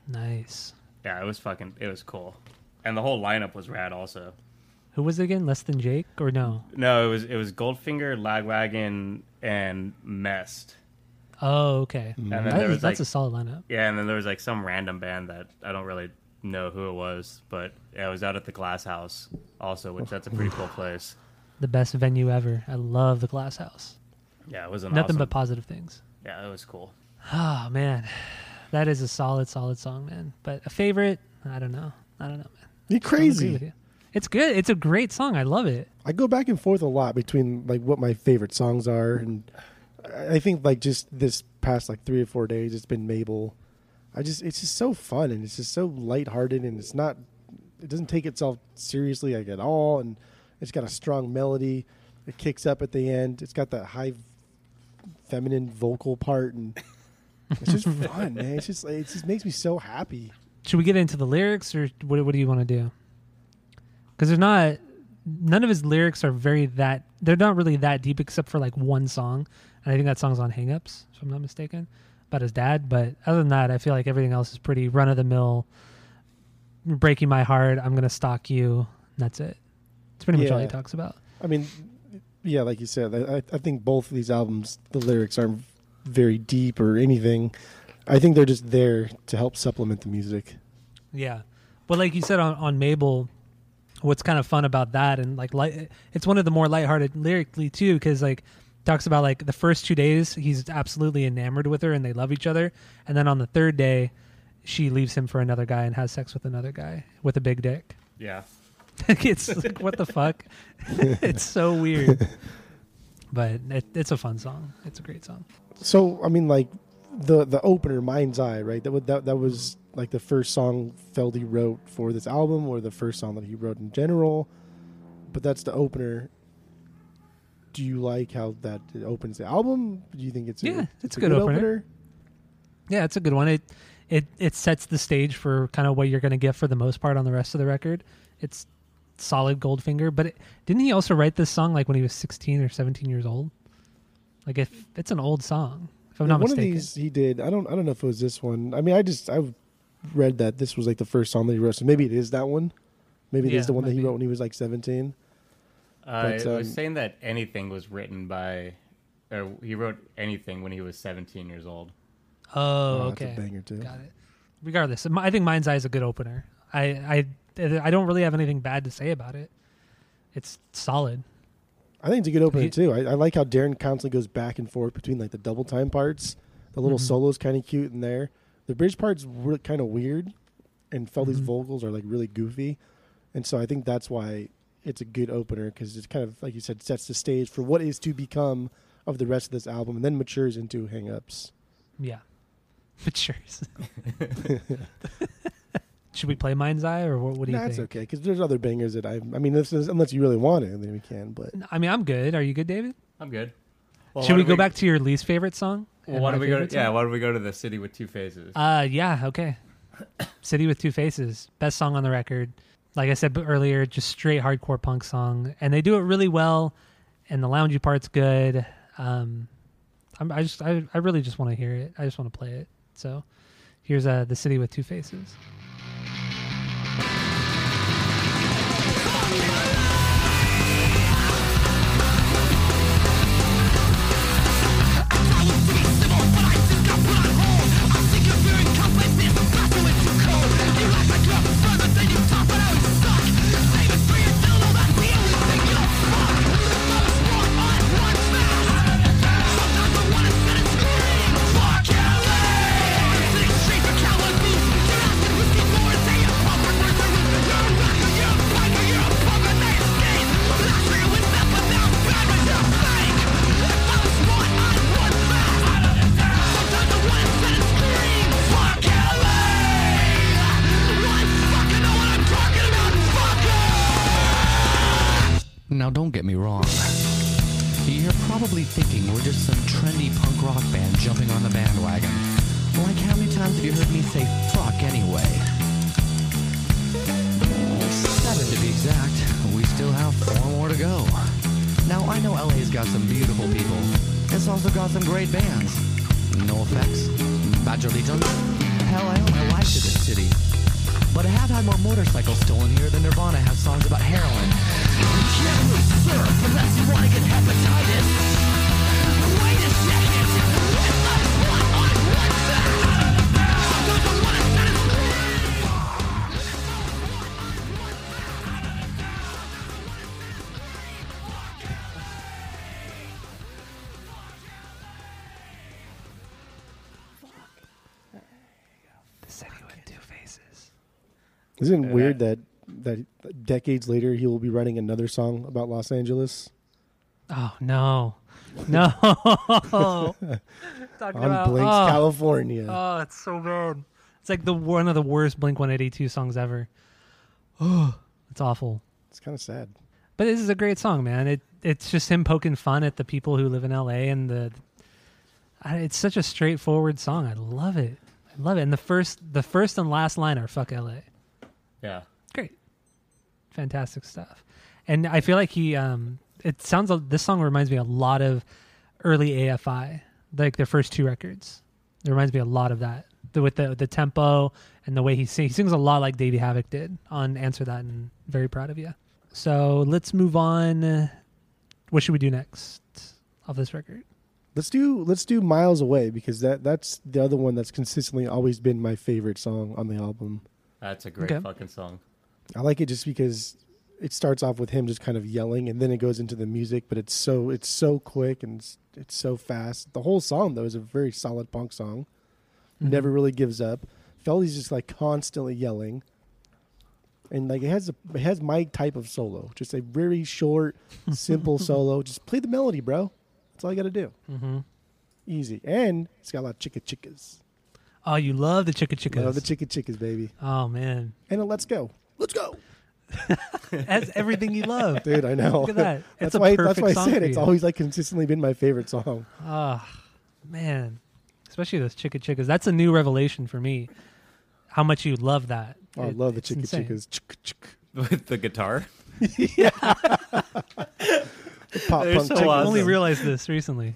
Nice. Yeah, it was fucking it was cool, and the whole lineup was rad. Also, Who was it again? Less than Jake or no? no, it was it was Goldfinger, Lagwagon, and Mest. Oh, okay. Mm-hmm. And then That there is- was that's like a solid lineup. yeah, and then there was like some random band that I don't really know who it was, but yeah, it was out at the Glass House also, which that's a pretty cool place. The best venue ever. I love the Glass House. Yeah, it was an Nothing awesome, but positive things. yeah, it was cool. Oh man, that is a solid, solid song, man. But a favorite? I don't know. I don't know, man. You're Don't agree with crazy. you. It's good. It's a great song. I love it. I go back and forth a lot between like what my favorite songs are, and I I think like just this past like three or four days, it's been Mable. I just it's just so fun and it's just so lighthearted and it's not it doesn't take itself seriously like at all and it's got a strong melody. It kicks up at the end. It's got that high feminine vocal part and it's just fun, man. It's just like, it just makes me so happy. Should we get into the lyrics, or what? What do you want to do? Because there's not. None of his lyrics are very that. They're not really that deep, except for like one song, and I think that song's on "Hangups," if I'm not mistaken, about his dad. But other than that, I feel like everything else is pretty run of the mill. Breaking my heart, I'm gonna stalk you. That's it. It's pretty much all he Yeah. talks about. I mean, yeah, like you said, I, I think both of these albums, the lyrics aren't very deep or anything. I think they're just there to help supplement the music. Yeah, but like you said on, on Mable, what's kind of fun about that and like light, it's one of the more lighthearted lyrically too because like talks about like the first two days he's absolutely enamored with her and they love each other, and then on the third day, she leaves him for another guy and has sex with another guy with a big dick. Yeah, it's like what the fuck? it's so weird, but it, it's a fun song. It's a great song. So, I mean, like the the opener, "Mind's Eye," right? That would that that was like the first song Feldy wrote for this album, or the first song that he wrote in general. But that's the opener. Do you like how that it opens the album? Do you think it's a, Yeah, it's a good opener. Yeah, it's a good one. It it it sets the stage for kind of what you're going to get for the most part on the rest of the record, it's solid Goldfinger. But it, didn't he also write this song like when he was 16 or 17 years old? Like if it's an old song, if I'm Yeah, not one mistaken. of these he did. I don't. I don't know if it was this one. I mean, I just I read that this was like the first song that he wrote. So maybe it is that one. Maybe it is Yeah, the one that he be. wrote when he was like seventeen. Uh, But, it was um, saying that anything was written by, or he wrote anything when he was 17 years old. oh, Oh, okay. that's a banger too. Got it. Regardless, I think Mind's Eye is a good opener. I, I, I don't really have anything bad to say about it. It's solid. I think it's a good opener too. I, I like how Darrin constantly goes back and forth between like the double time parts. The little Mhm. solos kind of cute in there. The bridge part's really kind of weird, and Feldy's Mhm. vocals are like really goofy, and so I think that's why it's a good opener because it's kind of like you said sets the stage for what is to become of the rest of this album, and then matures into Hang Ups. Yeah. Matures. Should we play Mind's Eye or what, what do you Nah, it's think? okay because there's other bangers that I. I mean, this is, unless you really want it, then we can. But I mean, I'm good. Are you good, David? I'm good. Well, Should why we don't go back to your least favorite song? Well, and why my don't we go? favorite To, yeah, song? why don't we go to the city with two faces? Uh, yeah, okay. City with Two Faces, best song on the record. Like I said b- earlier, just straight hardcore punk song, and they do it really well. And the loungy part's good. Um, I'm, I just, I, I really just want to hear it. I just want to play it. So, here's uh, the City with Two Faces. Now, isn't it weird that that decades later he will be writing another song about Los Angeles Oh no, no! On about Blake's oh, California? Oh, it's so bad. It's like the one of the worst Blink 182 songs ever. Oh, it's awful. it's kind of sad. But this is a great song, man. It it's just him poking fun at the people who live in LA, and the. It's such a straightforward song. I love it. I love it. And the first, the first and last line are "fuck LA." Yeah. Great, fantastic stuff. And I feel like he. um It sounds. a- This song reminds me a lot of early AFI, like their first two records. It reminds me a lot of that. The, with the the tempo and the way he sings. He sings a lot like Davey Havok did on "Answer That," and very proud of you. So let's move on. What should we do next of this record? Let's do let's do Miles Away because that that's the other one that's consistently always been my favorite song on the album. That's a great Okay. fucking song. I like it just because it starts off with him just kind of yelling and then it goes into the music, but it's so it's so quick and it's, it's so fast. The whole song though is a very solid punk song. Mm-hmm. Never really gives up. Feldy's just like constantly yelling. And like it has a it has my type of solo. Just a very short, simple solo. Just play the melody, bro. That's all you got to do. Mm-hmm. Easy. And it's got a lot of chicka chickas. Oh, you love the chicka chickas. Love the chicka chickas, baby. oh man, And a let's go. Let's go. that's everything you love. Dude, I know. Look at that. It's that's a why perfect that's why I said it's always like consistently been my favorite song. Oh, man. Especially those chicka chickas. That's a new revelation for me. How much you love that. Oh, I love the it's chicka insane. chickas. Chicka chick. with the guitar. Yeah. Pop They're punk so chicken. I only realized this recently.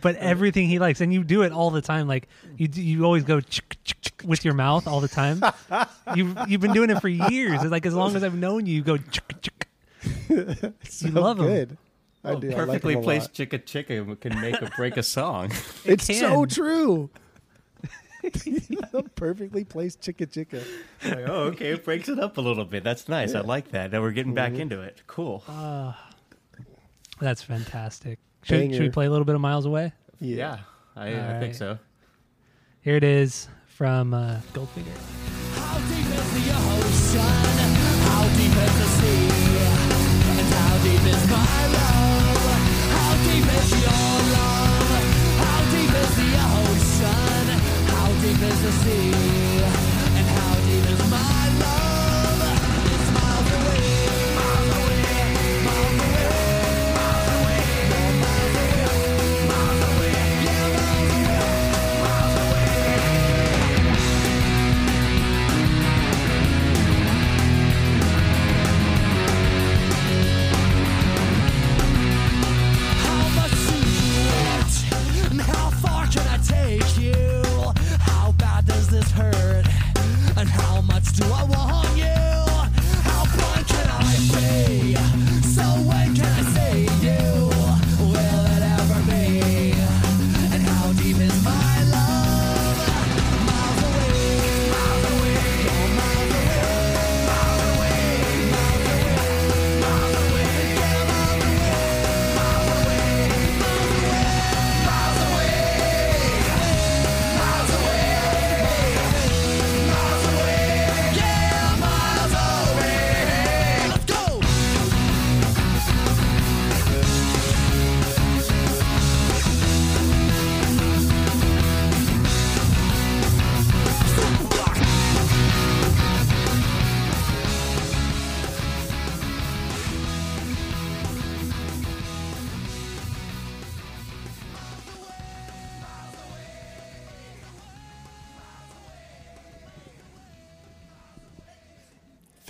But everything he likes, and you do it all the time. Like you, you always go with your mouth all the time. you you've been doing it for years. It's like as long as I've known you, you go. Chick, chick. So you love 'em. good. I do. I like Perfectly 'em a placed lot. chicka chicka can make or break a song. It's so can. true. Perfectly placed chicka chicka. like, oh, okay, it breaks it up a little bit. That's nice. I like that. Now we're getting back mm-hmm. into it. Cool. Ah, that's fantastic. Should, should we play a little bit of Miles Away? yeah, I, I All think so. Here it is from uh, Goldfinger. How deep is the ocean? How deep is the sea? And how deep is my love? How deep is your love? How deep is the ocean? How deep is the sea? Do I want you?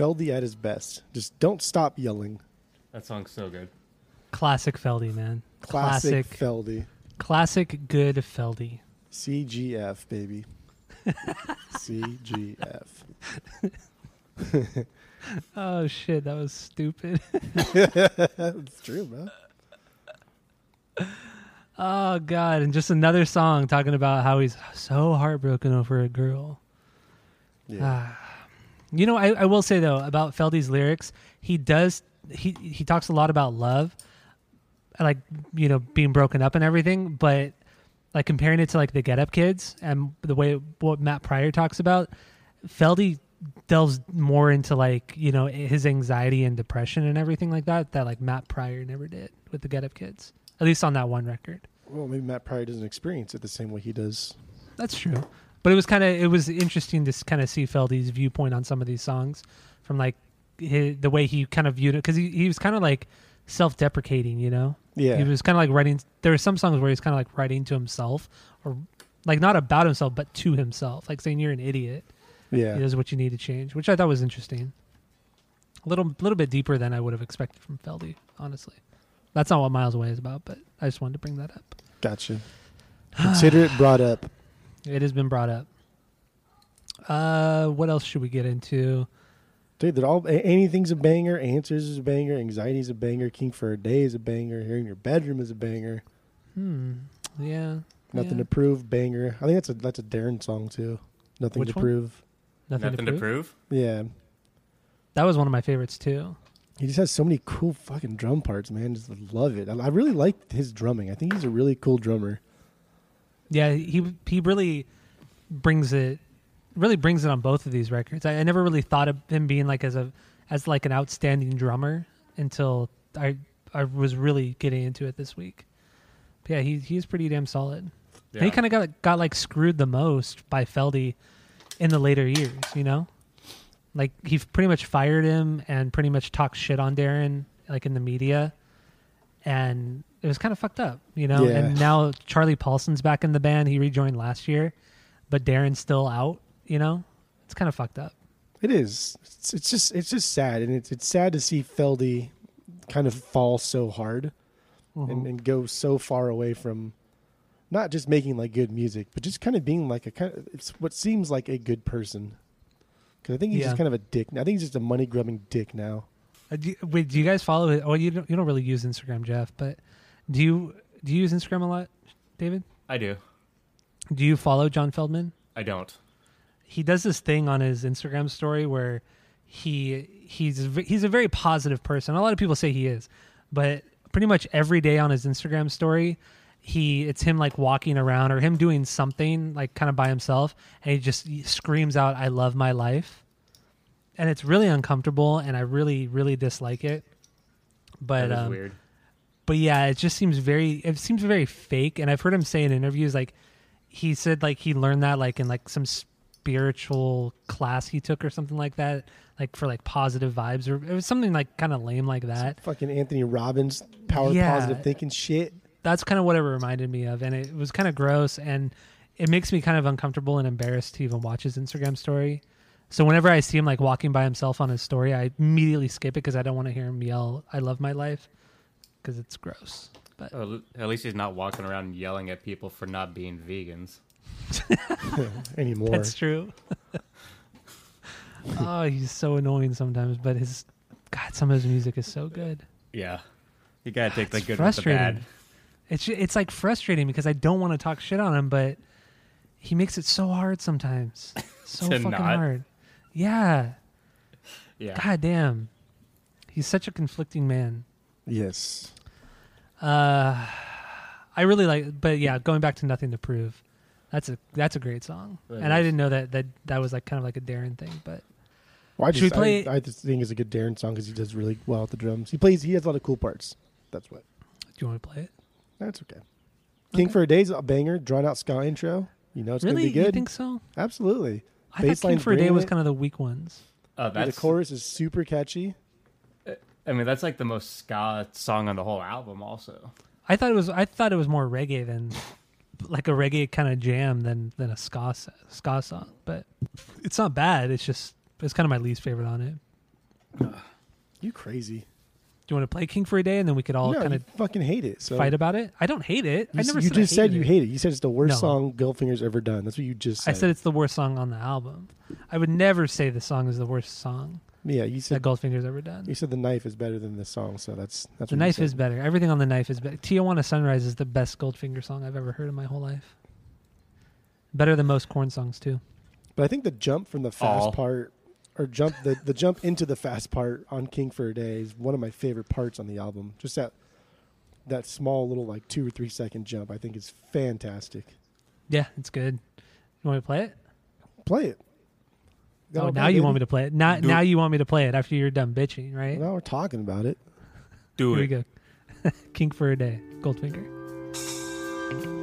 Feldy at his best. Just don't stop yelling. That song's so good. Classic Feldy, man. Classic, Classic, Feldy. classic good Feldy. CGF, baby. CGF. Oh shit, that was stupid. It's true, man. oh god, and just another song talking about how he's so heartbroken over a girl. Yeah. Ah. You know, I, I will say though about Feldy's lyrics, he does he he talks a lot about love, like you know being broken up and everything, but like comparing it to like the Get Up Kids and the way what Matt Pryor talks about, Feldy delves more into like you know his anxiety and depression and everything like that that like Matt Pryor never did with the Get Up Kids, at least on that one record. well, maybe Matt Pryor doesn't experience it the same way he does. That's true. But it was kind of it was interesting to kind of see Feldy's viewpoint on some of these songs from like his, the way he kind of viewed it because he, he was kind of like self-deprecating, you know. Yeah. He was kind of like writing. There were some songs where he's kind of like writing to himself, or like not about himself, but to himself, like saying you're an idiot. Yeah. Here's what you need to change, which I thought was interesting. A little little bit deeper than I would have expected from Feldy, honestly. That's not what Miles Away is about, but I just wanted to bring that up. Gotcha. Consider it brought up. It has been brought up. Uh, what else should we get into? Dude, they're all anything's a banger. Answers is a banger. Anxiety's a banger. King for a day is a banger. Here in your bedroom is a banger. Hmm. Yeah. Nothing yeah. to prove, banger. I think that's a that's a Darrin song too. Nothing Which to one? prove. Nothing, Nothing to, to prove? prove. Yeah, That was one of my favorites too. he just has so many cool fucking drum parts, man. Just love it. I, I really like his drumming. I think he's a really cool drummer. Yeah, he he really brings it, really brings it on both of these records. I, I never really thought of him being like as a as like an outstanding drummer until I I was really getting into it this week. But yeah, he he's pretty damn solid. And he kind of got got like screwed the most by Feldy in the later years, you know? Like he pretty much fired him and pretty much talked shit on Darrin like in the media. And it was kind of fucked up, you know? Yeah. And now Charlie Paulson's back in the band. He rejoined last year, but Darrin's still out, you know? It's kind of fucked up. It is. It's, it's just it's just sad, and it's it's sad to see Feldy kind of fall so hard and, and go so far away from not just making like good music, but just kind of being like a kind of it's what seems like a good person. Because I think he's Yeah. just kind of a dick. I think he's just a money grubbing dick now. Uh, do you, wait, do you guys follow it? Oh, you don't, you don't really use Instagram, Jeff, but do you do you use Instagram a lot, David? I do. Do you follow John Feldmann? I don't. He does this thing on his Instagram story where he he's he's a very positive person. A lot of people say he is, but pretty much every day on his Instagram story, he it's him like walking around or him doing something like kind of by himself, and he just screams out, "I love my life," and it's really uncomfortable, and I really really dislike it. But um, weird. But yeah, it just seems very it seems very fake. And I've heard him say in interviews like he said like he learned that like in like some spiritual class he took or something like that, like for like positive vibes or it was something like kind of lame like that. Fucking Anthony Robbins, power Yeah. positive thinking shit. That's kind of what it reminded me of, and it was kind of gross and it makes me kind of uncomfortable and embarrassed to even watch his Instagram story. So whenever I see him like walking by himself on his story, I immediately skip it because I don't want to hear him yell "I love my life" because it's gross. But Oh, at least he's not walking around yelling at people for not being vegans. anymore. That's true. oh, he's so annoying sometimes, but his God, some of his music is so good. Yeah. You gotta take the good with the frustrating. bad. It's it's like frustrating because I don't want to talk shit on him, but he makes it so hard sometimes. So fucking not? hard. Yeah. Yeah. God damn. He's such a conflicting man. Yes. Uh I really like but yeah, going back to Nothing to Prove. That's a that's a great song. That and I is. didn't know that that that was like kind of like a Darrin thing, but Well, I Should we just, play- I, I just think it's a good Darrin song because he does really well at the drums. He plays. He has a lot of cool parts. That's what. do you want to play it? That's okay. King for a Day's a banger. Drawn out ska intro. You know it's really? gonna be You good. think so? Absolutely. I thought King Bassline's for a Day bringing was it. kind of the weak ones. Oh, Yeah, the chorus is super catchy. I mean, that's like the most ska song on the whole album. Also, I thought it was I thought it was more reggae than like a reggae kind of jam than than a ska ska song. But it's not bad. It's just it's kind of my least favorite on it. You crazy? Do you want to play King for a Day and then we could all no, kind of fucking hate it. So fight about it? I don't hate it. You, I s- never you said just I said you it. hate it. You said it's the worst No. song Goldfinger's ever done. That's what you just said. I said it's the worst song on the album. I would never say the song is the worst song yeah. You that said Goldfinger's ever done. you said the knife is better than the song. So that's that's The what you knife said. is better. Everything on the knife is better. Tijuana Sunrise is the best Goldfinger song I've ever heard in my whole life. Better than most Korn songs too. But I think the jump from the fast All. part, or jump the the jump into the fast part on King for a Day is one of my favorite parts on the album. Just that that small little like two or three second jump, I think is fantastic. Yeah, it's good. You want me to play it? Play it. Oh, now you want me to play it. Now, now you want me to play it after you're done bitching, right? Now we're talking about it. do it. Here it. we go. King for a day, Goldfinger.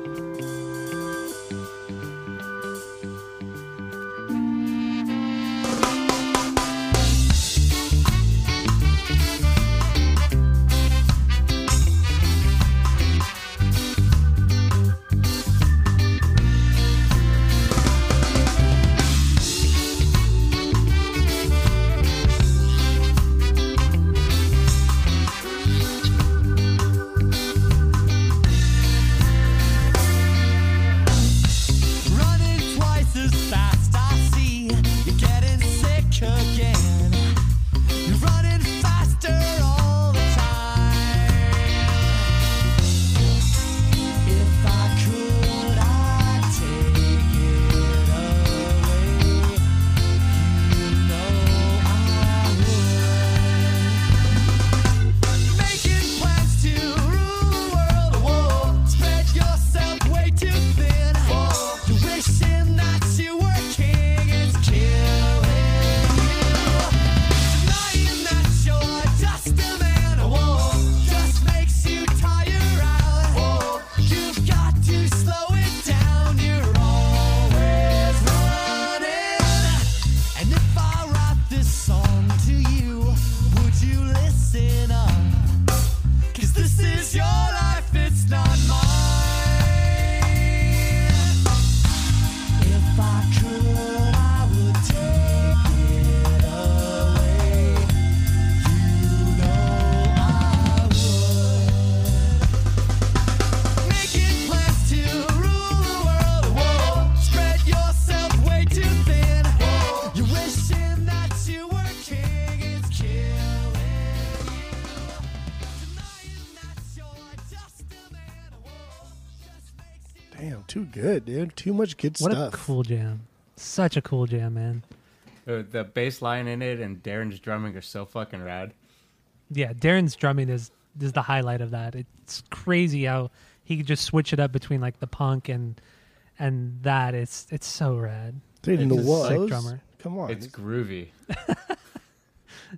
Too much good What stuff. a cool jam! Such a cool jam, man. The, the bass line in it and Darrin's drumming are so fucking rad. Yeah, Darrin's drumming is is the highlight of that. It's crazy how he could just switch it up between like the punk and and that. It's it's so rad. Dude, and the It's a sick woes. drummer. Come on. It's groovy.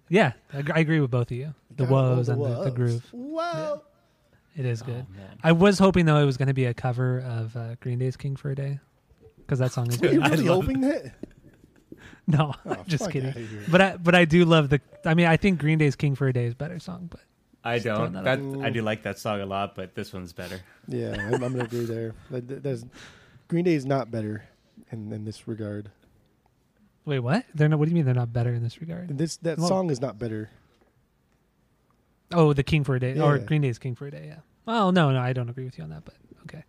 Yeah, I, I agree with both of you. The Gotta love woes and the, the groove. Whoa. It is good. Oh, man. I was hoping though it was going to be a cover of uh, Green Day's "King for a Day" because that song is Were you good. really hoping that? no, Oh, just kidding. But I but I do love the. I mean, I think Green Day's "King for a Day" is a better song, but I don't. that That I do like that song a lot, but this one's better. Yeah, I'm, I'm gonna agree there. That, that- that's, Green Day is not better in, in this regard. wait, what? They're not. What do you mean they're not better in this regard? This that Well- song is not better. Oh, the "King for a Day" or Green Day's "King for a Day." Yeah. Well, no, no, I don't agree with you on that, but okay.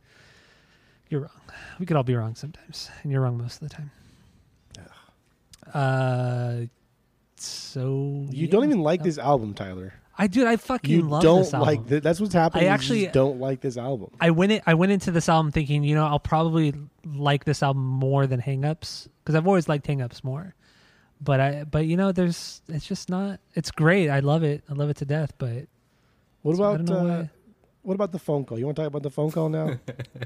You're wrong. We could all be wrong sometimes, and you're wrong most of the time. Uh, so You yeah. don't even like this album, Tyler. I do. I fucking You love don't this album. like th- that's what's happening. I actually- just don't like this album. I went it. I went into this album thinking, you know, I'll probably like this album more than Hangups because I've always liked Hangups more. But I, but you know, there's, it's just not. It's great. I love it. I love it to death. But What about don't uh, why. what about the phone call? You want to talk about the phone call now?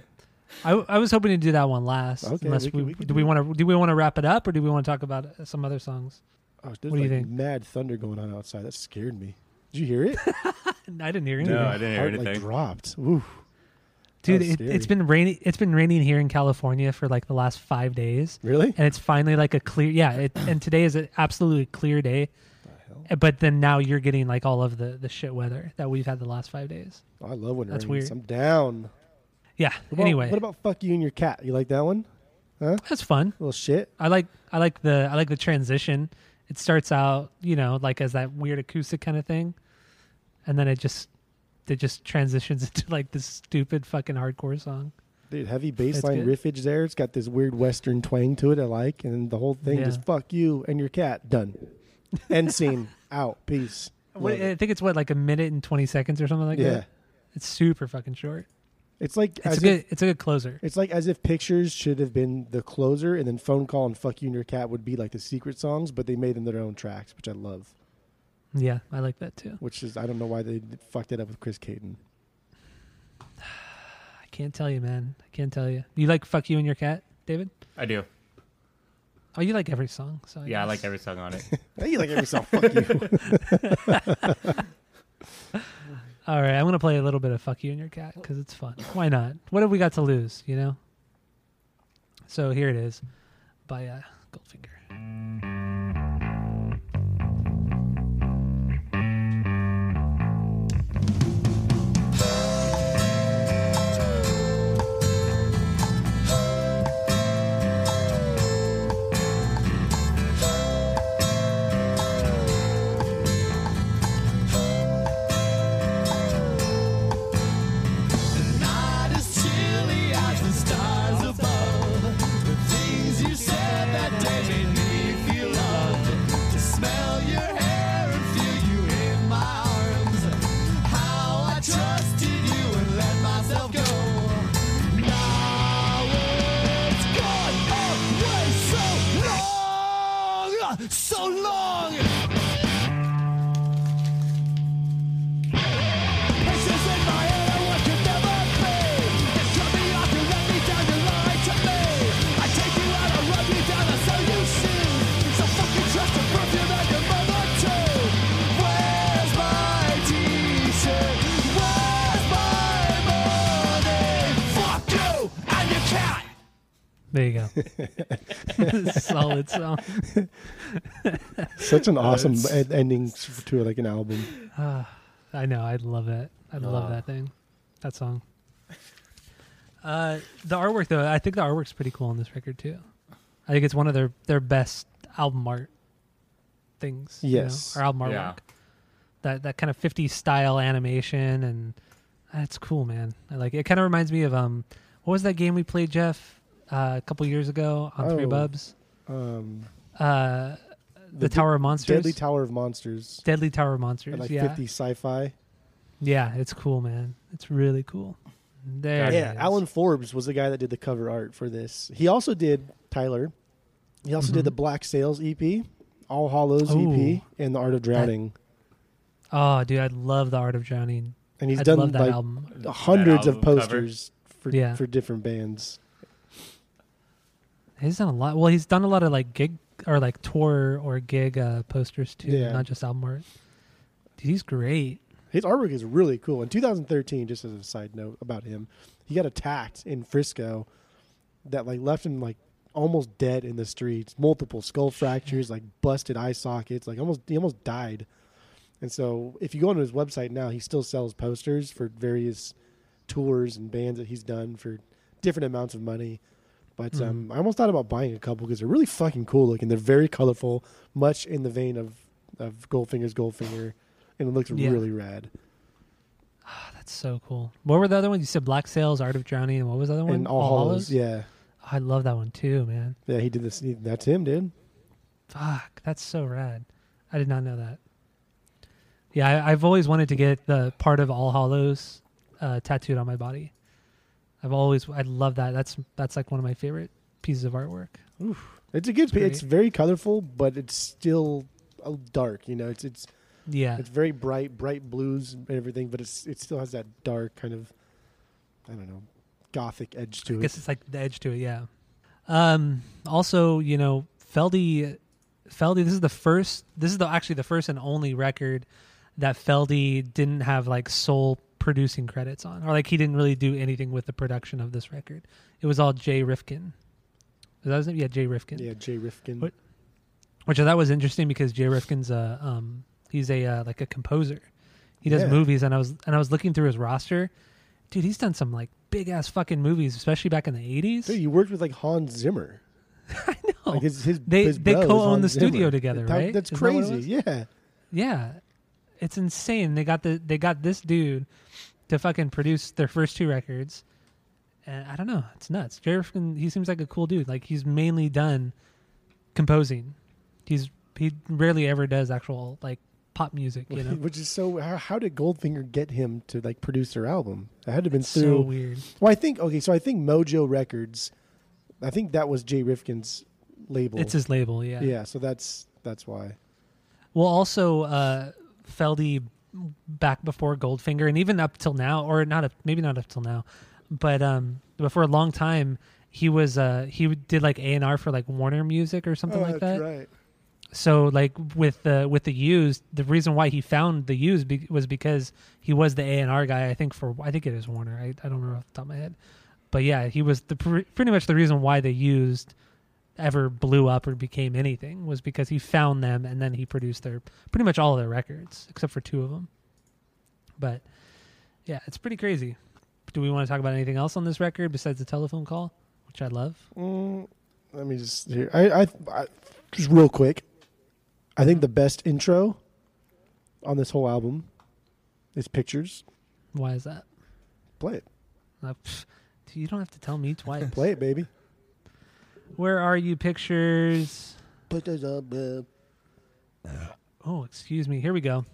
I, I was hoping to do that one last. Okay, unless we we, we do do we want to do we want to wrap it up or do we want to talk about uh, some other songs? Oh, there's What do you think? mad thunder going on outside. That scared me. Did you hear it? I didn't hear anything. No, I didn't hear Heart, anything. Like dropped. Ooh. Dude, it, it's been raining. It's been raining here in California for like the last five days, Really? and it's finally like a clear. Yeah, it, and today is an absolutely clear day. the hell? Uh, But then now you're getting like all of the the shit weather that we've had the last five days. Oh, I love when it That's rains. weird. I'm down. Yeah. What about, anyway, what about fuck you and your cat? You like that one? Huh? that's fun. little shit. I like I like the I like the transition. It starts out, you know, like as that weird acoustic kind of thing, and then it just it just transitions into like this stupid fucking hardcore song. Dude, heavy bass line riffage there. It's got this weird western twang to it. I like, and the whole thing Yeah. just fuck you and your cat. Done. End scene. Out. Peace. What, I think it's what like a minute and twenty seconds or something like yeah, that. It's super fucking short. it's like It's a good if it's a good closer. it's like as if pictures should have been the closer, and then phone call and fuck you and your cat would be like the secret songs, but they made them their own tracks, which I love. Yeah, I like that too. Which is I don't know why they fucked it up with Chris Cayton. I can't tell you, man. I can't tell you. You like "Fuck You and Your Cat," David? I do. Oh, you like every song. So Yeah, I like every song on it. Hey, you like every song. fuck you. All right, I'm gonna play a little bit of "Fuck You and Your Cat" because it's fun. Why not? What have we got to lose? You know. So here it is, by uh, Goldfinger. There you go. Solid song. Such an awesome ed- ending to like an album. I know. I love it. I love Ah. that thing. That song. Uh, the artwork though, I think the artwork's pretty cool on this record too. I think it's one of their their best album art things. you know, Yes. or album artwork. Yeah. That that kind of 50s style animation and that's cool, man. I like it. It kind of reminds me of um, what was that game we played, Jeff, uh, a couple years ago on Three Oh, Bubs? Um, Uh, the, The Tower of Monsters. Deadly Tower of Monsters. Deadly Tower of Monsters. At like yeah. 50 sci-fi. Yeah, it's cool, man. It's really cool. There. Yeah, it is. Alan Forbes was the guy that did the cover art for this. He also did Tyler. He also did the Black Sails EP, All Hallows Mm-hmm. Ooh. EP, and The Art of Drowning. Oh, dude, I love the Art of Drowning. and he's I done love that like album. hundreds of album cover. posters for Yeah. for different bands. He's done a lot. Well, he's done a lot of like gig or like tour or gig uh, posters too, Yeah. not just album art. Dude, he's great. His artwork is really cool. In 2013, just as a side note about him, he got attacked in Frisco that like left him like almost dead in the streets, multiple skull fractures, like busted eye sockets, like almost he almost died. And so if you go onto his website now, he still sells posters for various tours and bands that he's done for different amounts of money. But um, I almost thought about buying a couple because they're really fucking cool looking. They're very colorful, much in the vein of of Goldfinger's Goldfinger, and it looks Yeah. really rad. Oh, that's so cool. What were the other ones? You said Black Sails, Art of Drowning, and what was the other one? and All, Hallows. Yeah, Oh, I love that one too, man. yeah, he did this. He, that's him, dude. Fuck, that's so rad. I did not know that. Yeah, I, I've always wanted to get the part of All Hallows uh, tattooed on my body. I've always, I love that. That's that's like one of my favorite pieces of artwork. It's a good. It's It's, very colorful, but it's still uh, dark. You know, it's it's Yeah, it's very bright, bright blues and everything, but it's it still has that dark kind of, I don't know, gothic edge to I it. I guess it's like the edge to it. Yeah. Um. Also, you know, Feldy, Feldy. This is the first. This is the actually the first and only record that Feldy didn't have like sole producing credits on, or like he didn't really do anything with the production of this record. It was all Jay Rifkin. Is that his name? Yeah, Jay Rifkin. Yeah, Jay Rifkin. What- Which I thought was interesting because Jay Rifkin's a um he's a uh, like a composer. He does Yeah. movies, and I was and I was looking through his roster. Dude, he's done some like big ass fucking movies, especially back in the eighties. Dude, you worked with like Hans Zimmer. I know. Like his, his They- his they co-own the studio together, That- right? That's Isn't that crazy. yeah. Yeah, it's insane. They got the they got this dude to fucking produce their first two records, and I don't know, it's nuts. Jerry Rifkin, he seems like a cool dude. Like he's mainly done composing. He's he rarely ever does actual like pop music. You know, Which is so. How, how did Goldfinger get him to like produce their album? That had to have been so through. weird. Well, I think okay. So I think Mojo Records. I think that was Jay Rifkin's label. It's his label, yeah. yeah. So that's that's why. Well, also uh, Feldy back before Goldfinger, and even up till now, or not up, maybe not up till now, but um, but for a long time he was uh he did like A and R for like Warner Music or something like that. Oh, right. So like with the with the used, the reason why he found the used be- was because he was the A and R guy. I think for I think it is Warner. I, I don't remember off the top of my head, but yeah, he was the pr- pretty much the reason why they used ever blew up or became anything was because he found them and then he produced their pretty much all of their records except for two of them. But yeah, it's pretty crazy. Do we want to talk about anything else on this record besides the telephone call, which I love? Mm, let me just hear. I, I, I just real quick. I think the best intro on this whole album is pictures. Why is that? Play it. Uh, pff, you don't have to tell me twice. Play it, baby. Where are you, pictures? Put those up. uh, Oh, excuse me. Here we go.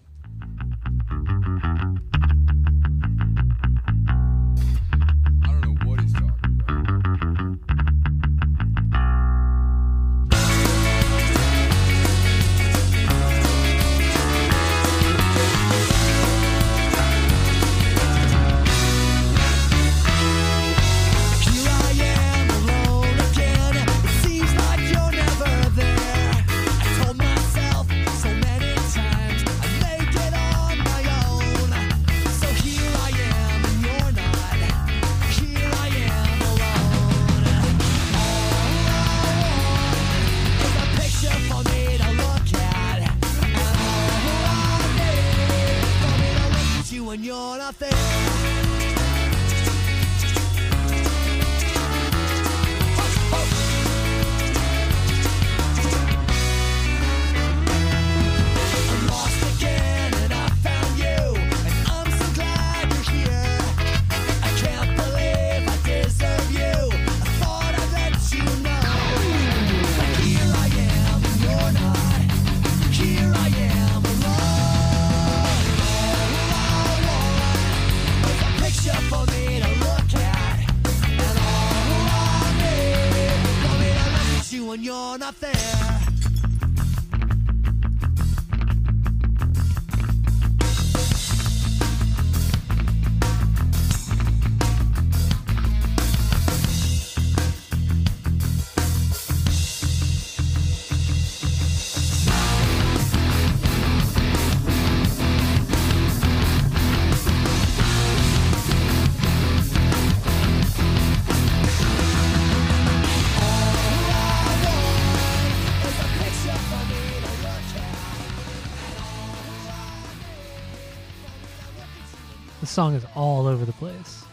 Song is all over the place.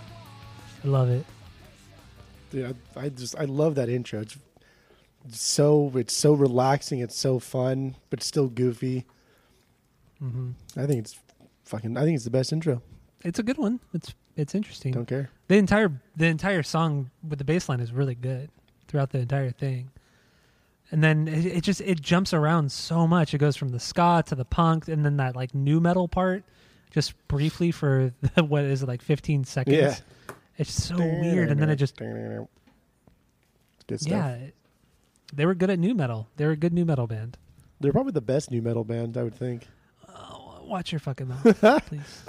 I love it. Dude, I, I just I love that intro. It's so it's so relaxing. It's so fun, but still goofy. hmm I think it's fucking. I think it's the best intro. It's a good one. It's it's interesting. Don't care. The entire the entire song with the bass line is really good throughout the entire thing. And then it, it just it jumps around so much. It goes from the ska to the punk and then that like nu metal part just briefly for the, what is it like 15 seconds. Yeah. It's so weird and then it just good stuff. yeah. They were good at nu metal. They were a good nu metal band. They're probably the best nu metal band, I would think. Oh, watch your fucking mouth, please.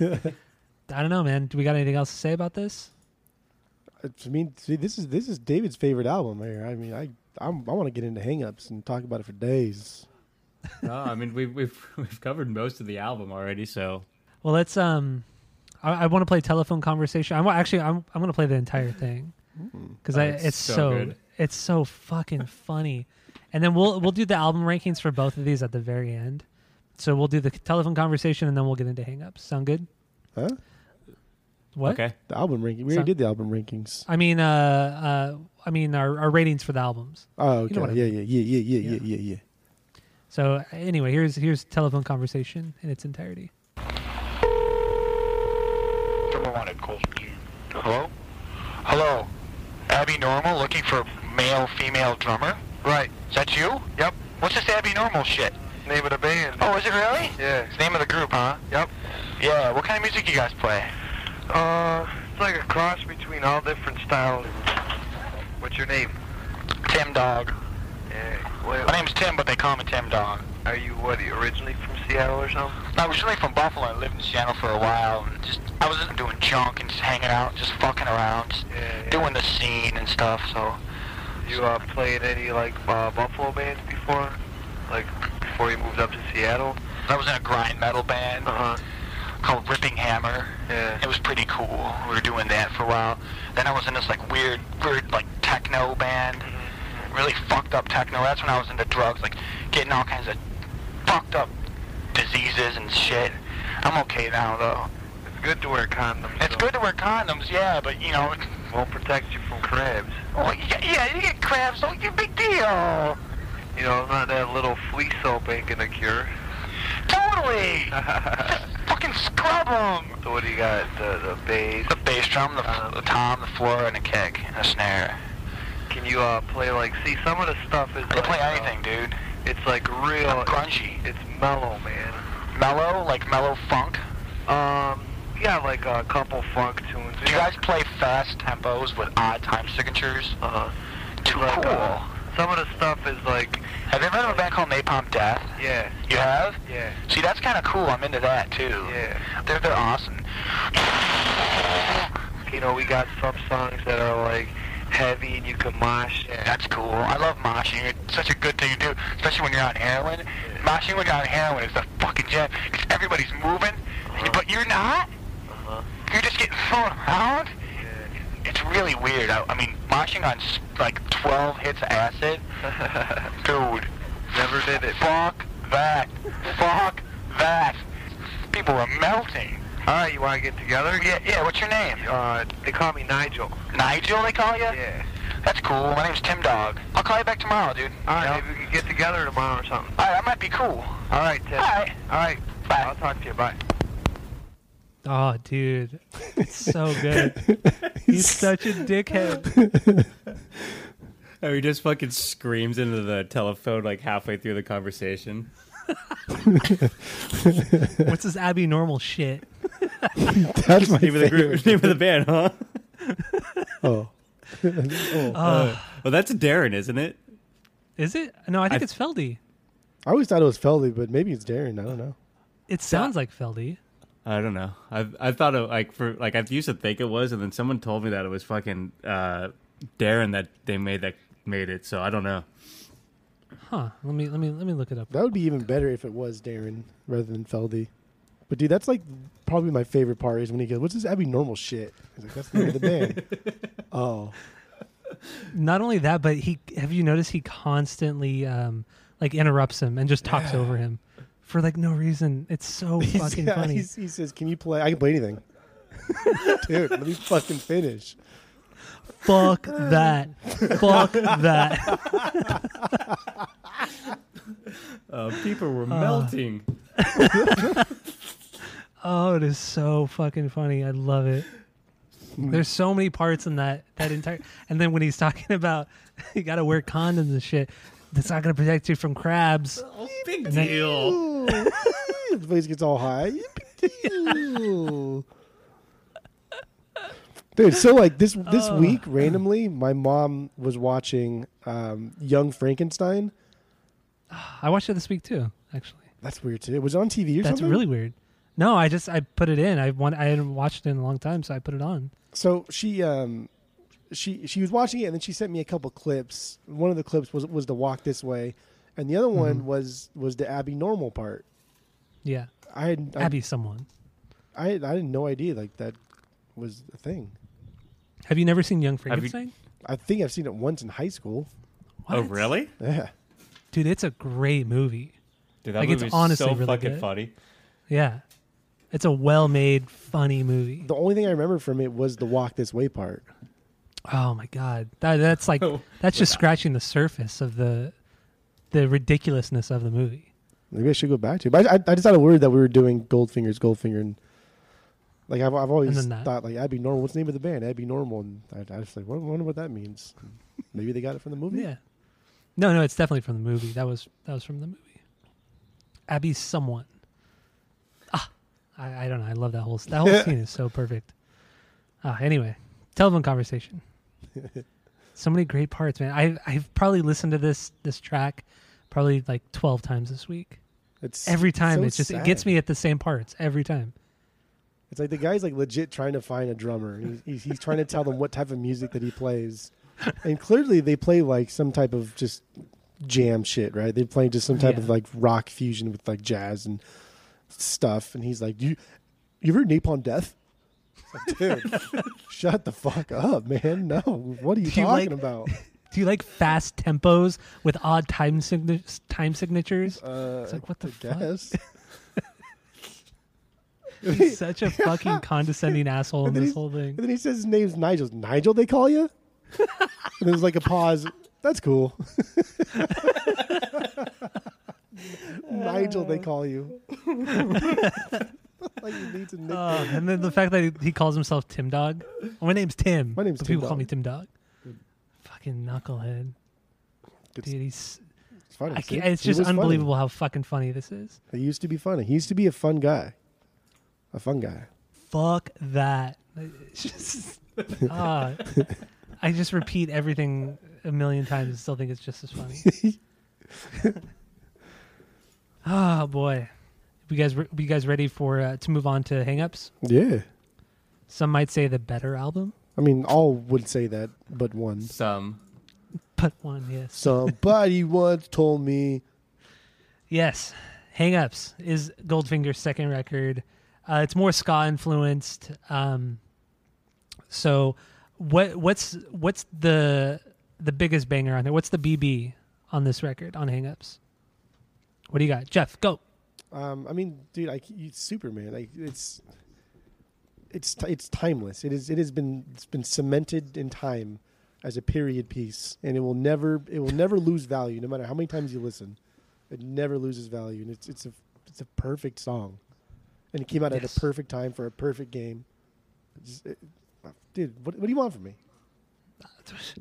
I don't know, man. Do we got anything else to say about this? Uh, I mean, see, this is this is David's favorite album here. I mean, I I'm, I want to get into hangups and talk about it for days. no, I mean we've we've we've covered most of the album already, so Well, let's um, I, I want to play telephone conversation. I'm actually I'm I'm gonna play the entire thing because Oh, I it's it's so so, it's so fucking funny, and then we'll we'll do the album rankings for both of these at the very end. So we'll do the telephone conversation and then we'll get into hangups. Sound good? Huh? What? okay. The album ranking. We already did the album rankings. I mean, uh, uh, I mean our, our ratings for the albums. Oh, okay. know what I yeah, yeah, yeah, yeah, yeah, yeah, Yeah. yeah, yeah. So anyway, here's here's telephone conversation in its entirety. Number one at Cold View. Hello? Hello. Abby Normal looking for male, female drummer? Right. Is that you? Yep. What's this Abby Normal shit? Name of the band. Oh, is it really? Yeah. It's name of the group, huh? Yep. Yeah. What kind of music you guys play? Uh, it's like a cross between all different styles. What's your name? Tim Dog. Yeah. What, My name's Tim, but they call me Tim Dog. are you what? Are you originally from Seattle or something? I was originally from Buffalo. I lived in Seattle for a while, and just I was just doing junk and just hanging out, just fucking around, just Yeah. yeah. doing the scene and stuff. So You uh, played any like uh, Buffalo bands before? Like before you moved up to Seattle? I was in a grind metal band Uh huh. called Ripping Hammer. Yeah. It was pretty cool. We were doing that for a while. Then I was in this like weird, weird like techno band. Really fucked up techno. That's when I was into drugs, like getting all kinds of fucked up diseases and shit. I'm okay now though. It's good to wear condoms. It's though. good to wear condoms, yeah, but you know, it Won't protect you from crabs. oh, yeah, yeah, you get crabs, so you big deal. You know, not that little flea soap ain't gonna cure. Totally. Just fucking scrub them. So what do you got? The the bass. The bass drum, the, Uh, the tom, the floor, and a kick, and a snare. Can you uh play like? See, some of the stuff is. I can like, play uh, anything, dude. it's like real. I'm grungy. It's mellow, man. Mellow, like mellow funk. Um, yeah, like a couple funk tunes. Do you guys play fast tempos with odd time signatures? Uh, Too like, cool. uh, some of the stuff is like, Have you ever heard of a band called Napalm Death? yeah, You have? yeah, See, that's kind of cool. I'm into that too. yeah. They're they're awesome. You know, we got some songs that are like heavy and you can mosh. Yeah. That's cool. I love moshing. It's such a good thing to do, especially when you're on heroin. Moshing when you're on heroin is the fucking jam because everybody's moving, Uh-huh. but you're not. Uh-huh. You're just getting thrown around. Yeah. It's really weird. I, I mean, moshing on like 12 hits of acid, dude. Never did it. Fuck that. Fuck that. People are melting. All right, you want to get together? Yeah, yeah. What's your name? Uh, they call me Nigel. Nigel, they call you? Yeah. That's cool. My name's Tim Dog. I'll call you back tomorrow, dude. All right, You know? maybe we can get together tomorrow or something. All right, that might be cool. All right, Ted. All right. All right. Bye. I'll talk to you. Bye. Oh, dude, it's so good. He's such a dickhead. Oh, he just fucking screams into the telephone like halfway through the conversation. What's this Abby normal shit? That's my Name of the favorite. group, name of the band, huh? Oh. Oh, Well, that's Darrin, isn't it? is it? No, I think I- it's Feldy. I always thought it was Feldy, but maybe it's Darrin. I don't know. It sounds like Feldy. I don't know. I I thought it like for like I used to think it was, and then someone told me that it was fucking uh, Darrin that they made that made it. So I don't know. Huh? Let me let me let me look it up. That would be even better if it was Darrin rather than Feldy. But dude, that's like probably my favorite part is when he goes, "What's this Abby normal shit?" He's like, "That's the name of the band." oh, Not only that, but he have you noticed he constantly um like interrupts him and just talks over him for like no reason. It's so He's- fucking yeah, funny. he's- he says, "Can you play? I can play anything." Dude, let me fucking finish. Fuck that. Fuck that. Uh, people were melting. Oh, it is so fucking funny. I love it. There's so many parts in that that entire and then when he's talking about you got to wear condoms and shit. That's not going to protect you from crabs. Oh, big And then- deal. His voice gets all high. Yippee. Dude, so like this this Oh. week, randomly, my mom was watching um, Young Frankenstein. I watched it this week too, actually. That's weird too. It was on TV or That's something. really weird. No, I just I put it in. I want I hadn't watched it in a long time, so I put it on. So she um she she was watching it and then she sent me a couple clips. One of the clips was was the walk this way, and the other one Mhm. was was the Abby normal part. Yeah, I had I, Abby, someone. I had, I had no idea like that was a thing. Have you never seen Young Have you- Frankenstein? I think I've seen it once in high school. Oh, What? really? Yeah. Dude, it's a great movie. Dude, that Like, it's movie's honestly so really fucking good. funny. Yeah, it's a well-made, funny movie. The only thing I remember from it was the walk this way part. Oh my god, that that's like Oh, that's just scratching the surface of the the ridiculousness of the movie. Maybe I should go back to it. But I, I, I just had a word that we were doing Goldfingers, Goldfinger, and like I've, I've always thought like Abby Normal. What's the name of the band? Abby Normal. And I, I was like, what, wonder what that means. Maybe they got it from the movie. Yeah. No, no, it's definitely from the movie. That was that was from the movie. Abby's someone. Ah, I, I don't know. I love that whole that whole scene is so perfect. Ah, anyway, telephone conversation. so many great parts, man. I I've probably listened to this this track probably like twelve times this week. It's Every time so it's just it gets me at the same parts every time. It's like the guy's like legit trying to find a drummer. He's, he's, he's trying to tell them what type of music that he plays, and clearly they play like some type of just jam shit, right? They play just some type Yeah. of like rock fusion with like jazz and stuff. And he's like, "You, you ever heard Napalm Death?" Like, dude, shut the fuck up, man. No, what are you Do you talking like- about? Do you like fast tempos with odd time signa- time signatures? Uh, It's like, what the I fuck? He's such a fucking condescending asshole in this whole thing. And then he says his name's Nigel. Nigel, they call you? and there's like a pause. That's cool. Nigel, they call you. like needs a nickname. Oh, and then the fact that he, he calls himself Tim Dog. Oh, my name's Tim. My name's but Tim people call me Tim Dog. Fucking knucklehead, it's, dude. He's. it's funny. I See? can't, it's He just was funny. unbelievable how fucking funny this is. He used to be funny. He used to be a fun guy. A fun guy. Fuck that. It's just. ah, I just repeat everything a million times and still think it's just as funny. oh boy, you guys, re- you guys ready for uh, to move on to hangups? Yeah. Some might say the better album, I mean, all would say that, but one. Some. but one, yes. Somebody once told me. Yes, Hangups is Goldfinger's second record. Uh, it's more ska influenced. Um, so, what what's what's the the biggest banger on there? What's the BB on this record on Hangups? What do you got, Jeff? Go. Um, I mean, dude, it's Superman. Like it's it's it's timeless. It is it has been it's been cemented in time as a period piece, and it will never it will never lose value, no matter how many times you listen. It never loses value, and it's it's a it's a perfect song, and it came out Yes. at a perfect time for a perfect game. Just- it- dude, what what do you want from me?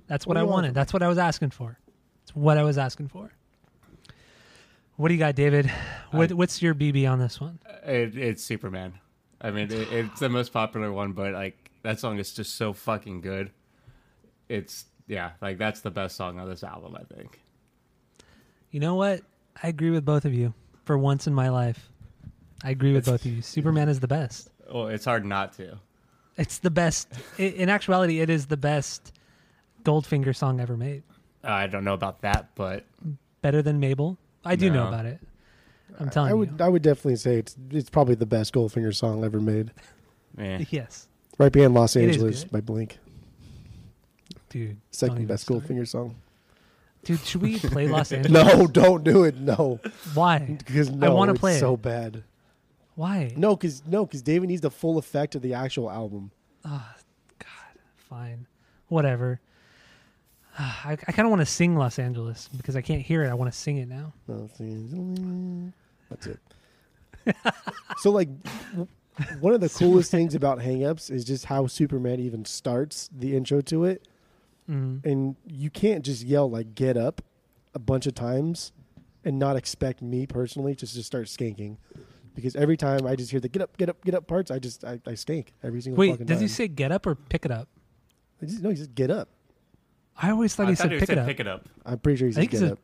That's What what, I you want wanted. That's what I was asking for. It's what I was asking for. What do you got, David? What, I- what's your BB on this one? It, it's Superman. I mean, it, it's the most popular one, but like that song is just so fucking good. It's yeah, like that's the best song on this album, I think. You know what? I agree with both of you. For once in my life, I agree with both of you. Superman is the best. Well, it's hard not to. It's the best. In actuality, it is the best Goldfinger song ever made. I don't know about that, but Better than Mable. I do know about it. I'm telling I would you. I would definitely say it's it's probably the best Goldfinger song ever made, eh. Yes, right behind Los It is Angeles good. by Blink. dude. don't Second even best start. Goldfinger song. Dude, should we play Los Angeles? No, don't do it. No. Why? Because no, wanna it's play it. so bad. Why? No, because no, because David needs the full effect of the actual album. Oh, God. Fine. Whatever. I, I kind of want to sing Los Angeles because I can't hear it. I want to sing it now. Los Angeles. That's it. so like, one of the coolest things about Hangups is just how Superman even starts the intro to it, Mm. and you can't just yell like "Get up" a bunch of times and not expect me personally just to start skanking. Because every time I just hear the "Get up, get up, get up" parts, I just I, I skank every single. Wait, fucking does he say get up or pick it up? I just, no, he just get up. I always thought I he thought said he pick said it up. pick it up. I'm pretty sure he I says get said- up.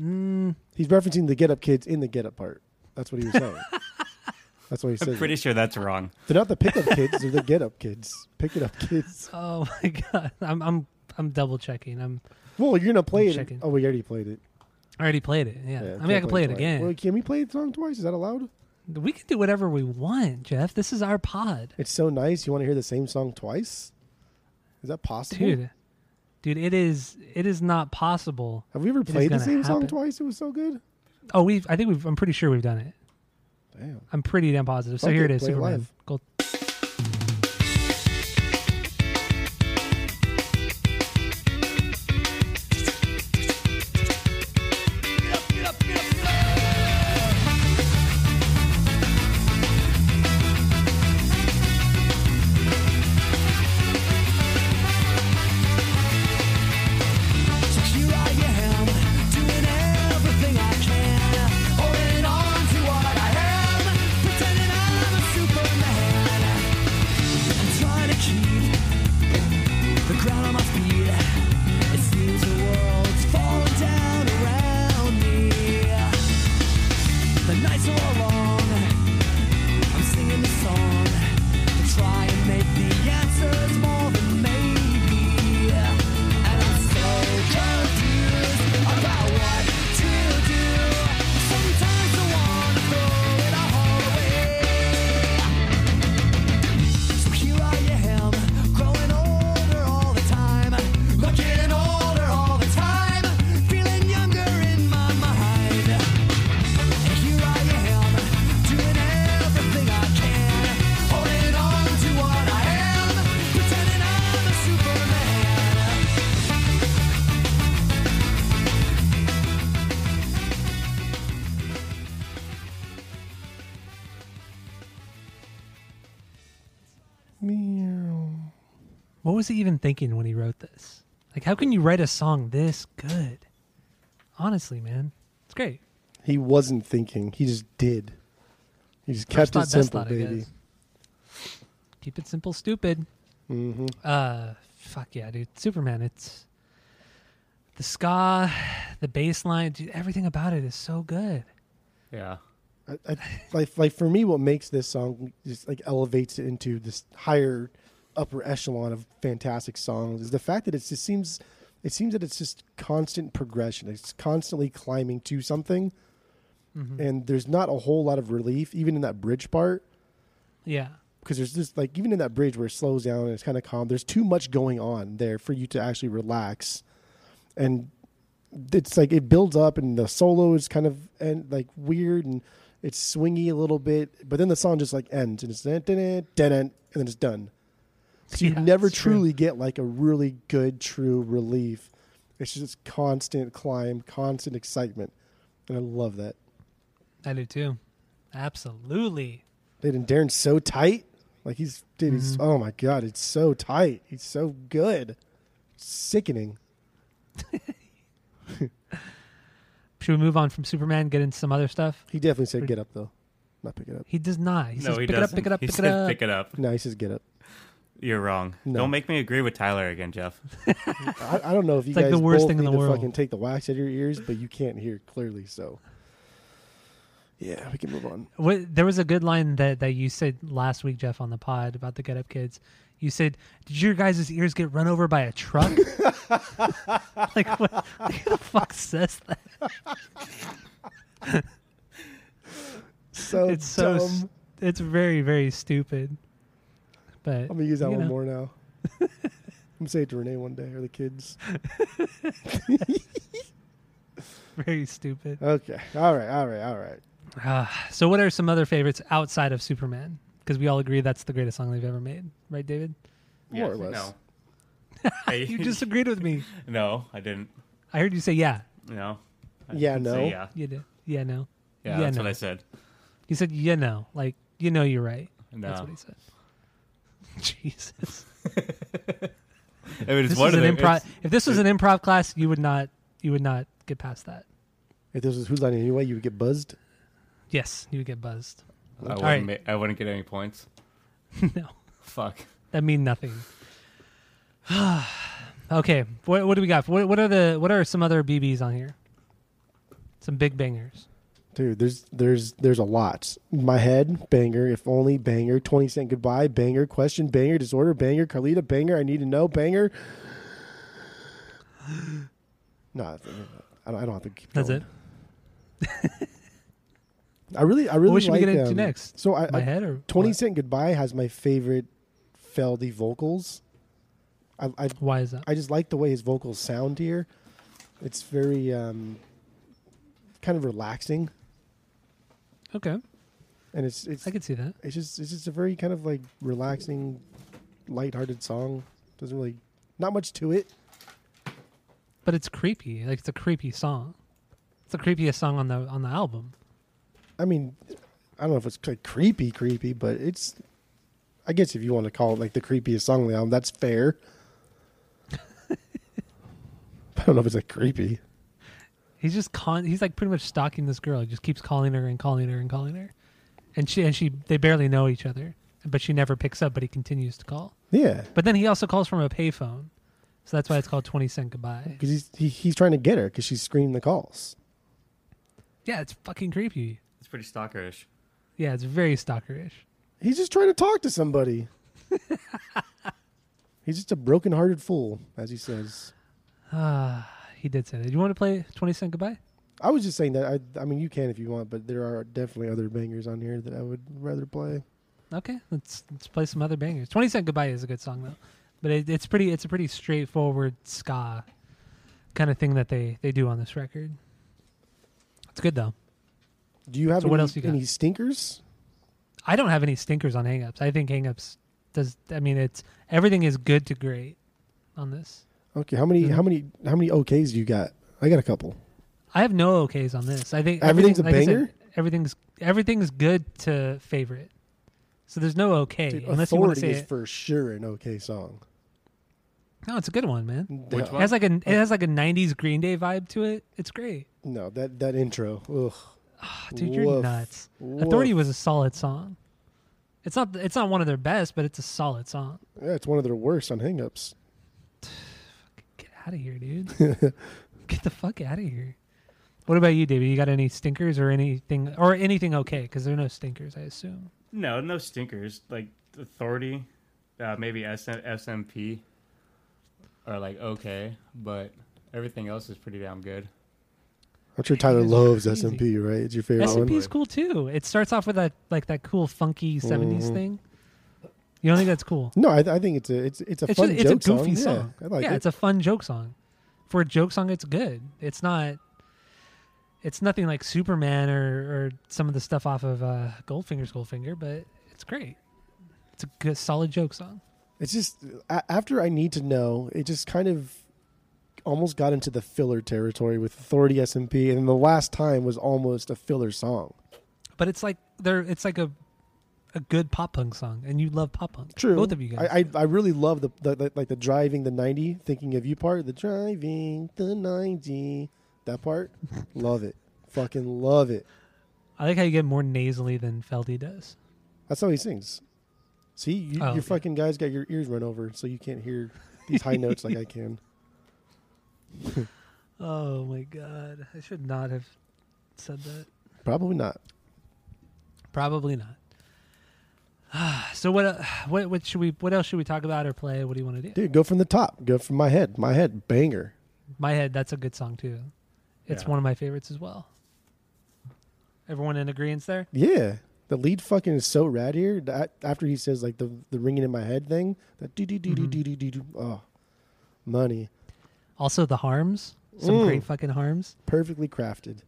Mm, He's referencing the Get Up kids in the Get Up part. That's what he was saying. That's what he said. I'm said. pretty sure that's wrong. They're not the pick up kids; they're the Get Up kids. Pick it up kids. oh my god, I'm I'm I'm double checking. I'm Well, you're gonna play I'm it. checking. Oh, we already played it. I already played it. Yeah, I mean I can play it twice. again. Well, can we play the song twice? Is that allowed? we can do whatever we want, Jeff. This is our pod, It's so nice. You want to hear the same song twice? Is that possible? dude. Dude, it is it is not possible. Have we ever is played the gonna same song happen. twice? It was so good. Oh, we've I think we've I'm pretty sure we've done it. Damn. I'm pretty damn positive. So Fuck here it, it is, play it Superman. live. Gold. Was he even thinking when he wrote this? Like, how can you write a song this good? Honestly, man, it's great. He wasn't thinking. He just did. He just First kept thought, it simple, thought, baby. Keep it simple, stupid. hmm Uh, fuck yeah, dude. Superman. It's the ska, the bass line, dude, everything about it is so good. Yeah. I, I, like, like for me, what makes this song just like elevates it into this higher, upper echelon of fantastic songs is the fact that it just seems, it seems that it's just constant progression. It's constantly climbing to something, Mm-hmm. and there's not a whole lot of relief, even in that bridge part. Yeah. because there's just like even in that bridge where it slows down and it's kind of calm there's too much going on there for you to actually relax and it's like it builds up and the solo is kind of and like weird and it's swingy a little bit but then the song just like ends and it's dun, and then it's done so you Yeah, never it's true. truly get like a really good true relief it's just constant climb constant excitement and i love that I do too. Absolutely. Dude, and Darrin's so tight. Like he's, dude, Mm-hmm. he's, oh my god, it's so tight. He's so good. Sickening. Should we move on from Superman, get into some other stuff? He definitely said get up though, not pick it up. He does not. He no, says he pick it up, pick it up, he pick it up. pick it up. No, he says get up. You're wrong. No. Don't make me agree with Tyler again, Jeff. I, I don't know if you It's like the worst both thing in the to world. fucking take the wax out of your ears, but you can't hear clearly. So, yeah, we can move on. What, there was a good line that, that you said last week, Jeff, on the pod about the Get Up Kids. You said, "Did your guys' ears get run over by a truck?" like, what, who the fuck says that? So it's so dumb. s- it's very very stupid. But I'm gonna use that one know. more now. I'm gonna say it to Renee one day or the kids. Very stupid. Okay. All right. All right. All right. Uh, so, what are some other favorites outside of Superman? Because we all agree that's the greatest song they've ever made, right, David? More or less. No. You disagreed with me. no, I didn't. I heard you say yeah. No. I Yeah, no. yeah. You did. Yeah, no. Yeah, Yeah, that's no. what I said. You said you know, like you know you're right. No. That's what he said. Jesus. I mean, it's This one was of an the, improv. it's- If this was an improv class, you would not. You would not get past that. If this was Whose Line Anyway, you would get buzzed. Yes, you would get buzzed. I wouldn't, right. ma- I wouldn't get any points. no, Fuck. that mean nothing. okay, what, what do we got? What, what are the what are some other BBs on here? Some big bangers. Dude, there's there's there's a lot. My head, banger, if only banger, twenty cent goodbye, banger, question, banger, disorder, banger, Carlita, banger, I need to know, banger. No, I don't, I don't have to keep That's going. it. I really, I really. what should we like, get into um, next? So I, My I head or Twenty what? Cent Goodbye has my favorite Feldy vocals. I, I Why is that? I just like the way his vocals sound here. It's very um, kind of relaxing, Okay, and it's it's I could see that. it's just it's just a very kind of like relaxing, lighthearted song. Doesn't really not much to it. But it's creepy. Like it's a creepy song. It's the creepiest song on the on the album. I mean, I don't know if it's like creepy, creepy, but it's. I guess if you want to call it like the creepiest song on the album, that's fair. I don't know if it's like creepy. He's just con. He's like pretty much stalking this girl. He just keeps calling her and calling her and calling her, and she and she they barely know each other. But she never picks up. But he continues to call. Yeah, But then he also calls from a payphone, so that's why it's called Twenty Cent Goodbye. because he's he, he's trying to get her because she's screening the calls. Yeah, it's fucking creepy. It's pretty stalkerish. Yeah, it's very stalkerish. He's just trying to talk to somebody. he's just a broken-hearted fool, as he says. Ah, he did say that. You want to play Twenty Cent Goodbye? I was just saying that. I, I mean, you can if you want, but there are definitely other bangers on here that I would rather play. Okay, let's let's play some other bangers. Twenty Cent Goodbye is a good song though, but it, it's pretty it's a pretty straightforward ska kind of thing that they they do on this record. It's good though. Do you have So any, what else you got? any stinkers? I don't have any stinkers on Hangups. I think Hangups does. I mean, it's everything is good to great on this. Okay, how many how many how many OKs do you got? I got a couple. I have no OKs on this. I think Everything's everything- a like I said, banger? everything's everything's good to favorite. So there's no okay Dude, unless you want to say is it. for sure an okay song. No, it's a good one, man. Which It has like a it has like a '90s Green Day vibe to it. It's great. No, that that intro. Ugh. Ah, Dude, you're Woof. nuts. Woof. Authority was a solid song. It's not it's not one of their best, but it's a solid song. Yeah, it's one of their worst on hangups. Get out of here, dude. Get the fuck out of here. What about you, David? You got any stinkers or anything or anything okay? Because there are no stinkers, I assume. No, no stinkers. Like Authority, uh, maybe S- SMP are like okay, but everything else is pretty damn good. I'm sure Tyler guys loves crazy. SMP, right? It's your favorite SMP is cool too. It starts off with that like that cool funky 70s Mhm. thing. You don't think that's cool? No, I, I think it's a it's it's a it's fun just, it's a joke goofy song. song. Yeah, I like yeah, it. it's a fun joke song. For a joke song, it's good. It's not. It's nothing like Superman or, or some of the stuff off of uh, Goldfinger's Goldfinger, but it's great. It's a good, solid joke song. It's just a- after I need to know, it just kind of almost got into the filler territory with Authority SMP, and the last time was almost a filler song. But it's like they're. It's like a a good pop punk song, and you love pop punk. True, both of you guys. I I, I really love the, the, the like the driving the ninety, thinking of you part, the driving the ninety, that part. love it, fucking love it. I like how you get more nasally than Feldy does. That's how he sings. See, you, Oh, your okay. fucking guys got your ears run over, so you can't hear these high notes like I can. Oh my god! I should not have said that. Probably not. Probably not. so what? Uh, what? What should we? What else should we talk about or play? What do you want to do? Dude, go from the top. Go from my head. My head, banger. My head. That's a good song too. It's Yeah. one of my favorites as well. Everyone in agreement there? Yeah, the lead fucking is so rad here. That, after he says like the the ringing in my head thing, that do do do do do do do do. Oh, money, Also, the harms. Some Mm. great fucking harms. perfectly crafted.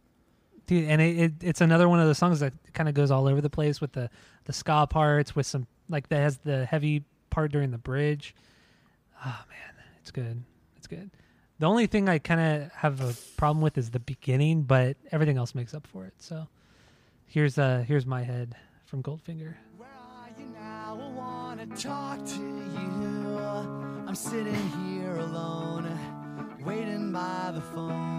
Dude, and it, it it's another one of those songs that kind of goes all over the place with the the ska parts, with some like that has the heavy part during the bridge. Oh man, it's good. It's good. The only thing I kind of have a problem with is the beginning, but everything else makes up for it. So here's uh here's my head from Goldfinger. I'm sitting here alone, waiting by the phone.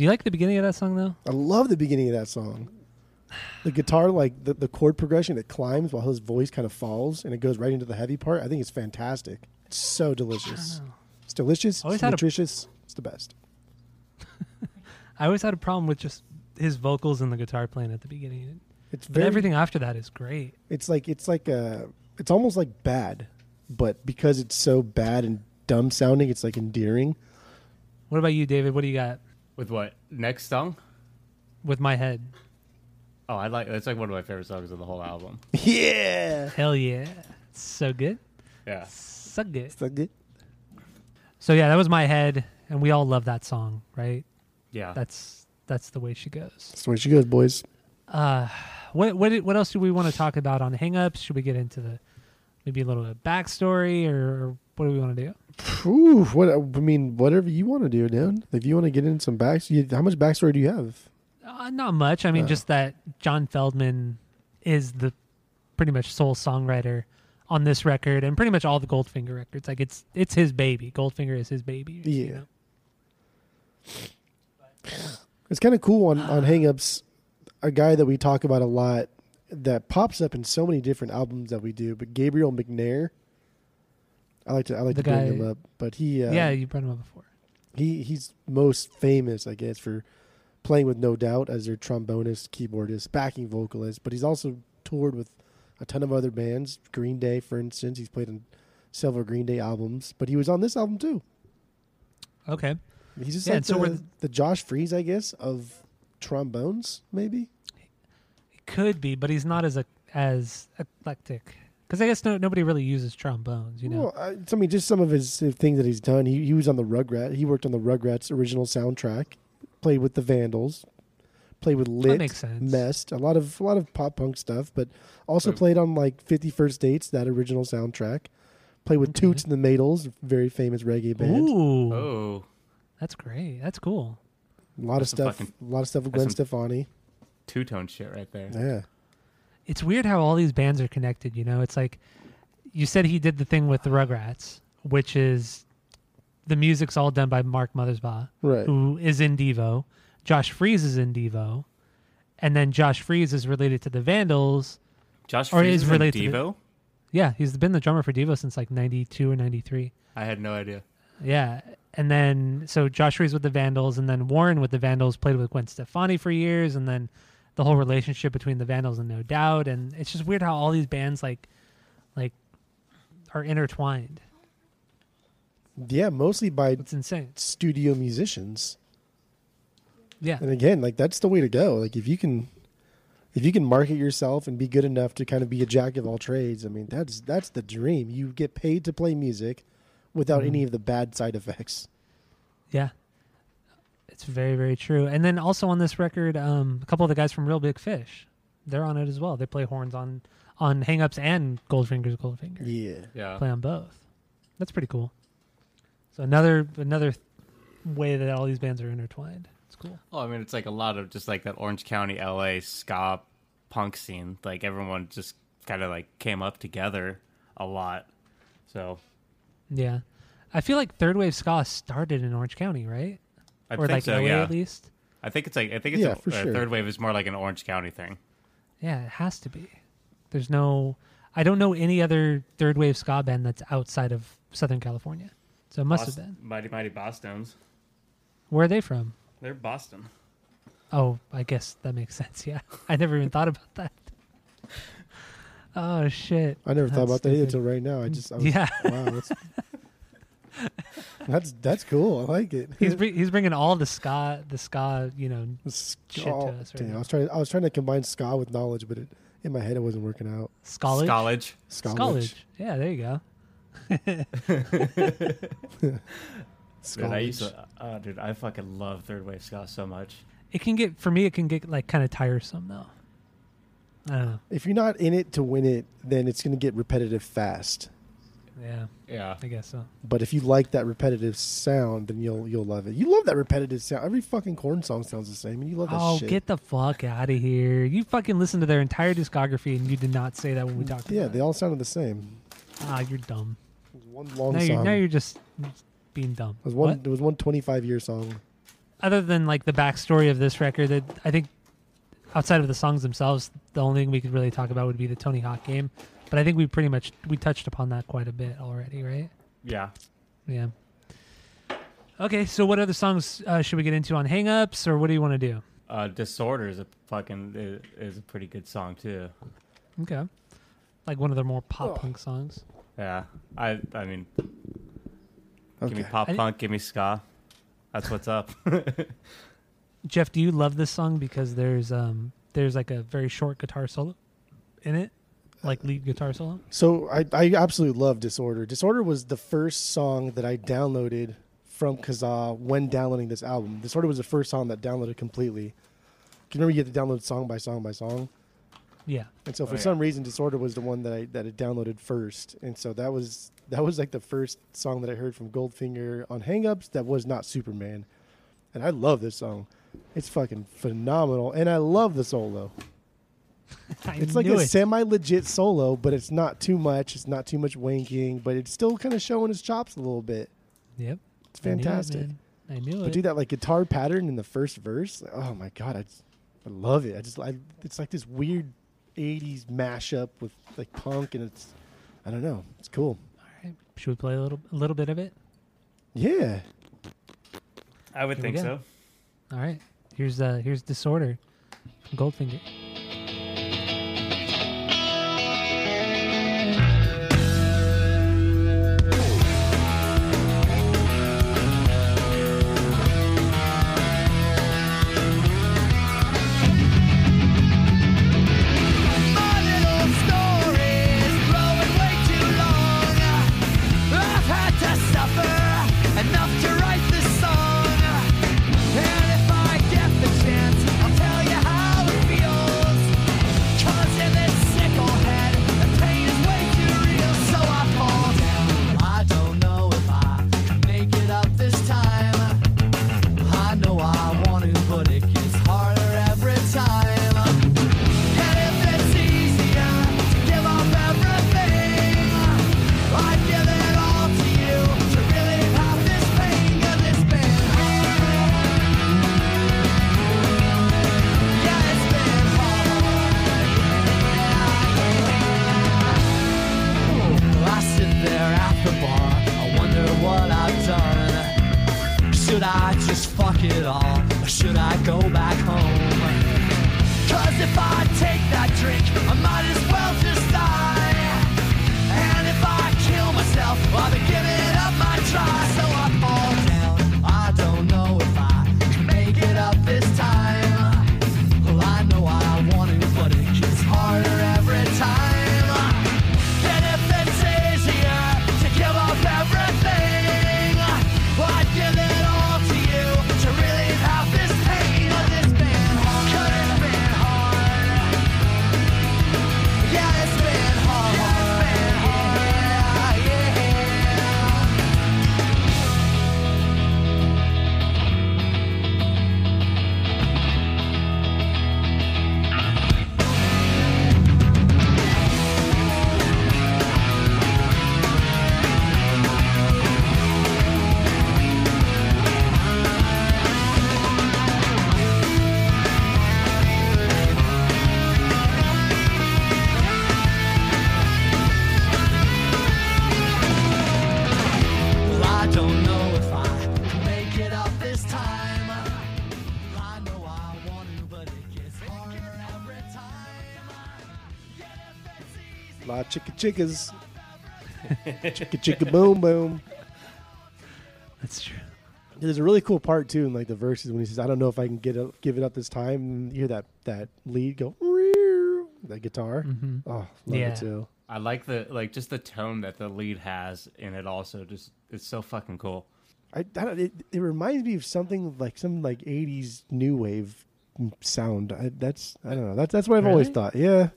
You like the beginning of that song though? I love the beginning of that song. The guitar, like the, the chord progression, it climbs while his voice kind of falls and it goes right into the heavy part. I think it's fantastic. It's so delicious. It's delicious. Always It's had a- nutritious. It's the best. I always had a problem with just his vocals and the guitar playing at the beginning. It's But very. everything after that is great. It's like it's like a. It's almost like bad, but because it's so bad and dumb sounding, it's like endearing. What about you, David? What do you got With what next song? with my head? Oh, I like it's like one of my favorite songs of the whole album. Yeah. Hell yeah, so good, Yeah, so good. So good. So yeah, that was my head, and we all love that song, right? yeah. That's that's the way she goes. That's the way she goes, boys. Uh, what what what else do we want to talk about on hangups? Should we get into the maybe a little bit of backstory, or, or what do we want to do? Ooh, what I mean, whatever you want to do, dude. If you want to get in some back, how much backstory do you have? Uh, not much. I mean, Oh. just that John Feldmann is the pretty much sole songwriter on this record, and pretty much all the Goldfinger records. Like it's it's his baby. Goldfinger is his baby. you Yeah. know? It's kind of cool on on Hangups, a guy that we talk about a lot that pops up in so many different albums that we do. But Gabrial McNair, I like to I like The to bring him up, but he uh, yeah, you brought him up before. he he's most famous, I guess, for playing with No Doubt as their trombonist, keyboardist, backing vocalist. But he's also toured with a ton of other bands. Green Day, for instance, he's played on several Green Day albums. But he was on this album too. Okay. He's just Yeah, like so the, we're th- the Josh Freese, I guess, of trombones, maybe. He could be, but he's not as a, as eclectic. Because I guess no, nobody really uses trombones, you know. Well, I, I mean, just some of his uh, things that he's done. He, he was on the Rugrat. He worked on the Rugrats original soundtrack. Played with the Vandals. Played with Lit. makes sense. Messed. A lot of a lot of pop punk stuff, but also Wait. played on like Fifty First Dates, that original soundtrack. Played with Okay. Toots and the Maytals, very famous reggae band. Ooh, Oh, that's great. That's cool. A lot of That's some stuff. fucking- a lot of stuff with Gwen Stefani. two tone shit right there. Yeah. It's weird how all these bands are connected. You know, it's like you said he did the thing with the Rugrats, which is the music's all done by Mark Mothersbaugh, Right. who is in Devo, Josh Freese is in Devo, and then Josh Freese is related to the Vandals. Josh Or Freese is is in related to the- Devo. Yeah, he's been the drummer for Devo since like '92 or '93. I had no idea. Yeah. And then so Josh Freese with the Vandals and then Warren with the Vandals played with Gwen Stefani for years and then the whole relationship between the Vandals and No Doubt and it's just weird how all these bands like like are intertwined. Yeah, mostly by It's insane. studio musicians. Yeah. And again, like that's the way to go. Like if you can if you can market yourself and be good enough to kind of be a jack of all trades, I mean that's that's the dream. You get paid to play music without Mhm. any of the bad side effects. Yeah. It's very very true. And then also on this record um a couple of the guys from Reel Big Fish, they're on it as well. They play horns on on Hangups and Goldfinger's Goldfinger. Yeah. Yeah. play on both. That's pretty cool. So another another th- way that all these bands are intertwined. It's cool. Well, I mean, it's like a lot of just like that Orange County, LA ska punk scene. Like everyone just kind of like came up together a lot. So Yeah, I feel like third wave ska started in Orange County, right? I or think like so. LA yeah, at least. I think it's like I think it's Yeah, a, for sure. third wave is more like an Orange County thing. Yeah, it has to be. There's no. I don't know any other third wave ska band that's outside of Southern California. So it must have Boston- been. Mighty Mighty Bosstones. Where are they from? They're Boston. Oh, I guess that makes sense. Yeah, I never even thought about that. Oh shit! I never thought That's about that either until right now. I just I was, Yeah. wow, that's that's that's cool. I like it. He's bring, he's bringing all the ska the ska you know Ska- shit to us right damn, now. I was trying. I was trying to combine ska with knowledge, but it, in my head it wasn't working out. Scholage. College. Scholage. Scholage. Yeah, there you go. Dude, I used to. Uh, dude, I fucking love third wave ska so much. It can get for me. It can get like kind of tiresome though. I don't know. If you're not in it to win it, then it's going to get repetitive fast. Yeah, Yeah. I guess so. But if you like that repetitive sound, then you'll you'll love it. You love that repetitive sound. Every fucking Korn song sounds the same, and you love that Oh, shit. get the fuck out of here! You fucking listened to their entire discography, and you did not say that when we talked. yeah, about they all sounded the same. Ah, you're dumb. One long Now song. you're now you're just being dumb. it was one. What? It was one 25 year song. Other than like the backstory of this record, that I think outside of the songs themselves, the only thing we could really talk about would be the Tony Hawk game. But I think we pretty much we touched upon that quite a bit already, right? Yeah. Yeah. Okay, so what other songs uh, should we get into on Hangups, or what do you want to do? Uh, Disorder is a fucking is, is a pretty good song too. Okay, like one of their more pop Oh. punk songs. Yeah. I I mean, give me pop I- punk, give me ska. That's what's up. Jeff, do you love this song because there's um there's like a very short guitar solo in it, like lead guitar solo? So I, I absolutely love Disorder. Disorder was the first song that I downloaded from Kazaa when downloading this album. Disorder was the first song that downloaded completely. Can you remember you had to download song by song by song? Yeah, And so for Oh, yeah. some reason, Disorder was the one that I that I downloaded first, and so that was that was like the first song that I heard from Goldfinger on Hangups that was not Superman, and I love this song. It's fucking phenomenal, and I love the solo. I It's like a it. semi legit solo, but it's not too much. It's not too much wanking, but it's still kind of showing his chops a little bit. Yep, It's fantastic. I knew it, man. I knew But it. dude, that like guitar pattern in the first verse, like, oh my god, I, just, I love it. I just, I, it's like this weird '80s mashup with like punk, and it's, I don't know, it's cool. All right, should we play a little a little bit of it? Yeah, I would Here think so. All right, here's uh here's Disorder, from Goldfinger. Chickas. chicka chicka boom boom. That's true. There's a really cool part too in like the verses when he says, "I don't know if I can get it, give it up this time." And you hear that that lead go, that guitar. Mhm. Oh, love Yeah. it too. I like the like just the tone that the lead has in it. Also, just it's so fucking cool. I, I don't, it, it reminds me of something like some like '80s new wave sound. I, that's I don't know. That's that's what I've always thought. Yeah,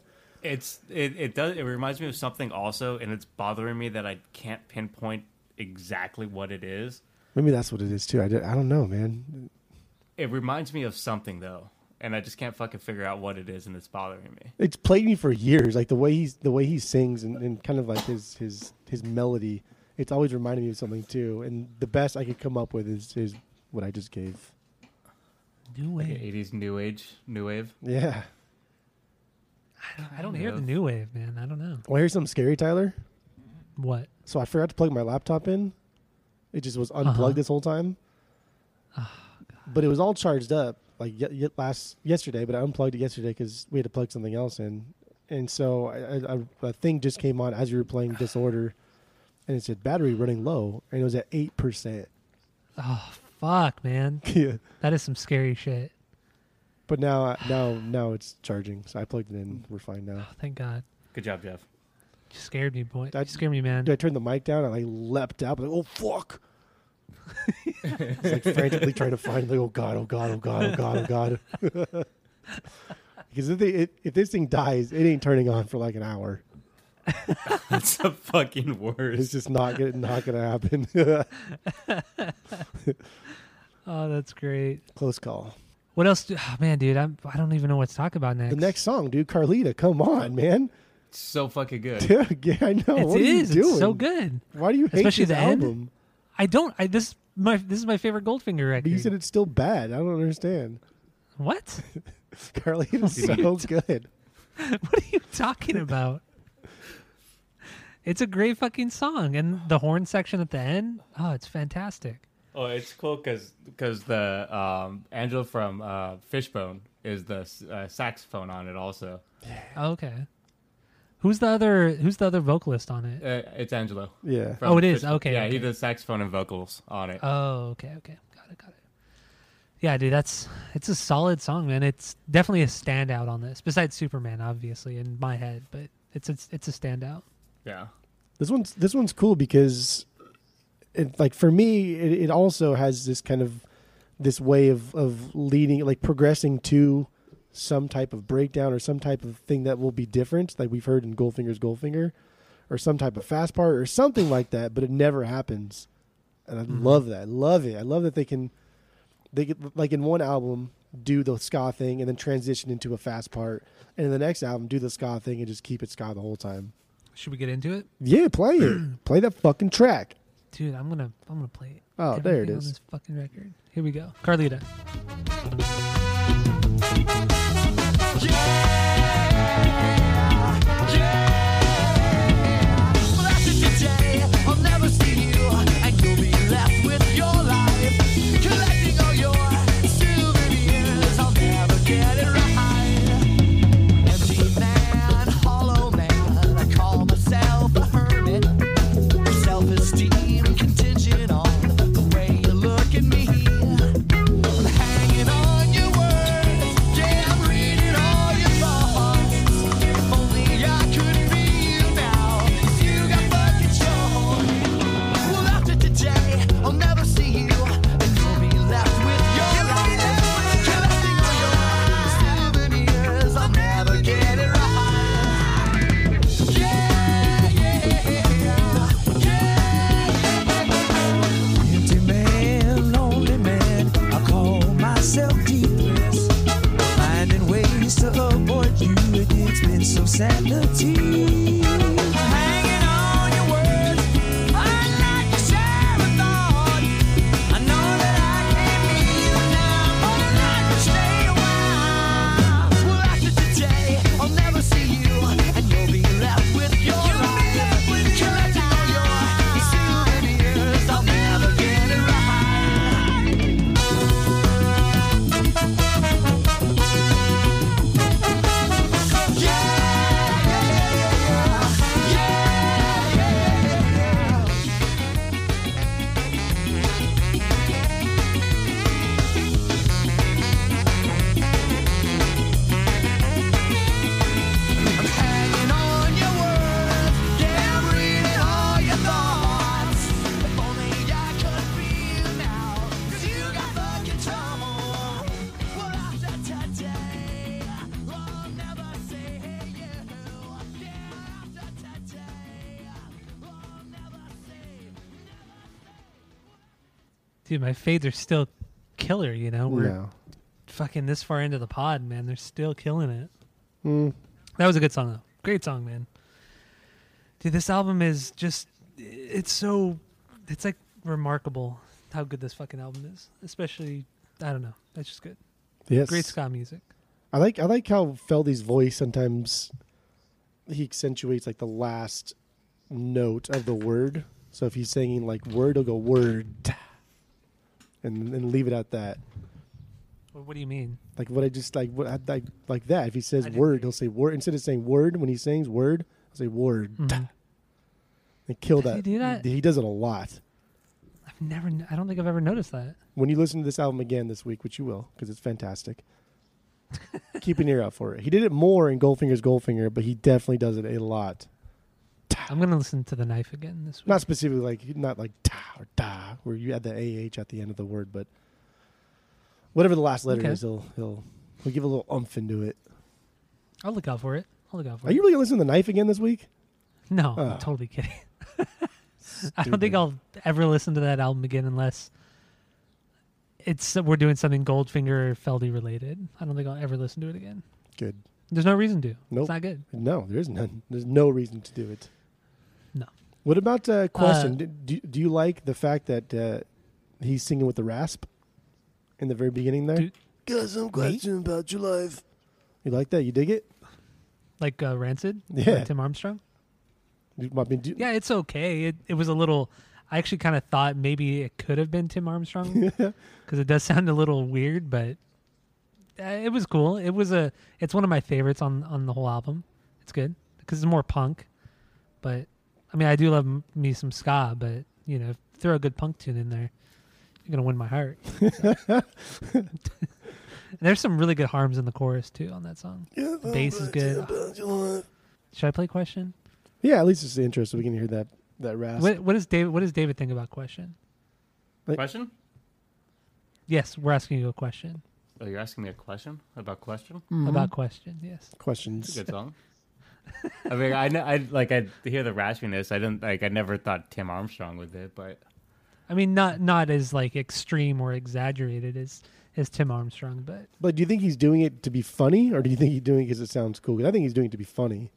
It's it, it does it reminds me of something also, and it's bothering me that I can't pinpoint exactly what it is. maybe that's what it is too. I, did- I don't know, man. It reminds me of something though, and I just can't fucking figure out what it is, and it's bothering me. It's played me for years. Like the way he's the way he sings and, and kind of like his his his melody. It's always reminded me of something too. And the best I could come up with is is what I just gave. New Like wave. eighties new age, new wave. Yeah. I don't, I don't hear the new wave, man. I don't know Want Well, here's something scary, Tyler. what. So I forgot to plug my laptop in. It just was unplugged Uh-huh. this whole time. but it was all charged up like y- y- last yesterday. But I unplugged it yesterday because we had to plug something else in. And so I, I, a thing just came on as you were playing Disorder, and it said battery running low, and it was at eight percent. Oh fuck, man. yeah. That is some scary shit. But now, now, now it's charging. So I plugged it in. Mm. We're fine now. Oh, thank God. Good job, Jeff. You scared me, boy. That- you scared me, man. Did I turn the mic down? I like leapt out. Like, oh fuck! it's like frantically trying to find. Like, oh god, oh god, oh god, oh god, oh god. because if, they, if, if this thing dies, it ain't turning on for like an hour. That's the fucking worst. It's just not gonna not gonna happen. Oh, that's great. Close call. What else? Do, oh, man, dude, I'm, I don't even know what to talk about next. The next song, dude, Carlita. Come on, man. So fucking good. yeah, I know. It what is. Are you doing? It's so good. Why do you hate Especially this the end. album? I don't. I this my this is my favorite Goldfinger record. But you said it's still bad. I don't understand. what? Carlita's so good. what are you talking about? It's a great fucking song, and the horn section at the end. Oh, it's fantastic. Oh, it's cool because because the um, Angelo from uh, Fishbone is the uh, saxophone on it also. Okay. Who's the other? Who's the other vocalist on it? Uh, it's Angelo. Yeah. from Oh, it is? Fishbone. Okay, Yeah, okay. he does saxophone and vocals on it. Oh, okay, okay, got it, got it. Yeah, dude, that's it's a solid song, man. It's definitely a standout on this. Besides Superman, obviously, in my head, but it's it's, it's a standout. yeah. This one's this one's cool because, it, like for me, it, it also has this kind of this way of of leading, like progressing to some type of breakdown or some type of thing that will be different, like we've heard in Goldfinger's Goldfinger, or some type of fast part or something like that. But it never happens, and I mm-hmm. love that. I love it. I love that they can, they get like in one album do the ska thing and then transition into a fast part, and in the next album do the ska thing and just keep it ska the whole time. Should we get into it, Yeah, play it. play that fucking track. Dude? I'm gonna I'm gonna play it. Oh, there it is. On this fucking record. Here we go, Carlita. Of sanity. My fades are still killer. You know, we're No. fucking this far into the pod, man. They're still killing it. Mm. That was a good song though. Great song, man. Dude, this album is just it's so it's like remarkable how good this fucking album is. Especially I don't know. That's just good. Yes. Great ska music. I like I like how Feldy's voice sometimes he accentuates like the last note of the word. So if he's singing like word, he'll go word, and and leave it at that. What, what do you mean? Like what I just like what like like that. If he says word, he'll say word instead of saying word when he sings word. I'll say word Mhm. and kill Does that. he do that? He does it a lot. I've never I don't think I've ever noticed that. When you listen to this album again this week, which you will, because it's fantastic. keep an ear out for it. He did it more in Goldfinger's Goldfinger, but he definitely does it a lot. I'm gonna listen to the knife again this week. Not specifically like not like ta or da, where you add the ah at the end of the word, but whatever the last letter Okay. is, he'll he'll he'll give a little umph into it. I'll look out for it. I'll look out for it. Are it. you really gonna listen to the knife again this week? No, Oh. I'm totally kidding. I don't think I'll ever listen to that album again unless it's we're doing something Goldfinger or Feldy related. I don't think I'll ever listen to it again. Good. There's no reason to. Nope. It's not good. No, there is none. There's no reason to do it. No. What about uh, question? Uh, do, do do you like the fact that uh, he's singing with the rasp in the very beginning there? Do- Got some question about your life. You like that? You dig it? Like uh, Rancid, by Yeah. Tim Armstrong. I mean, do- Yeah, it's okay. It it was a little. I actually kind of thought maybe it could have been Tim Armstrong because it does sound a little weird, but uh, it was cool. It was a. It's one of my favorites on on the whole album. It's good because it's more punk, but I mean I do love m- me some ska, but you know throw a good punk tune in there, you're gonna win my heart. And There's some really good harms in the chorus too on that song. Yeah, The bass is good. Should I play question? Yeah, at least it's the intro, so we can hear that that rasp. What what does David what does David think about question? Question? Yes, we're asking you a question Oh, you're asking me a question about question? Mm-hmm. about question. Yes. It's a Questions. good song. I mean, I, kn- I like I hear the raspiness. I didn't like. I never thought Tim Armstrong with it, but I mean, not not as like extreme or exaggerated as as Tim Armstrong, but But do you think he's doing it to be funny, or do you think he's doing it because it sounds cool? 'Cause I think he's doing it to be funny.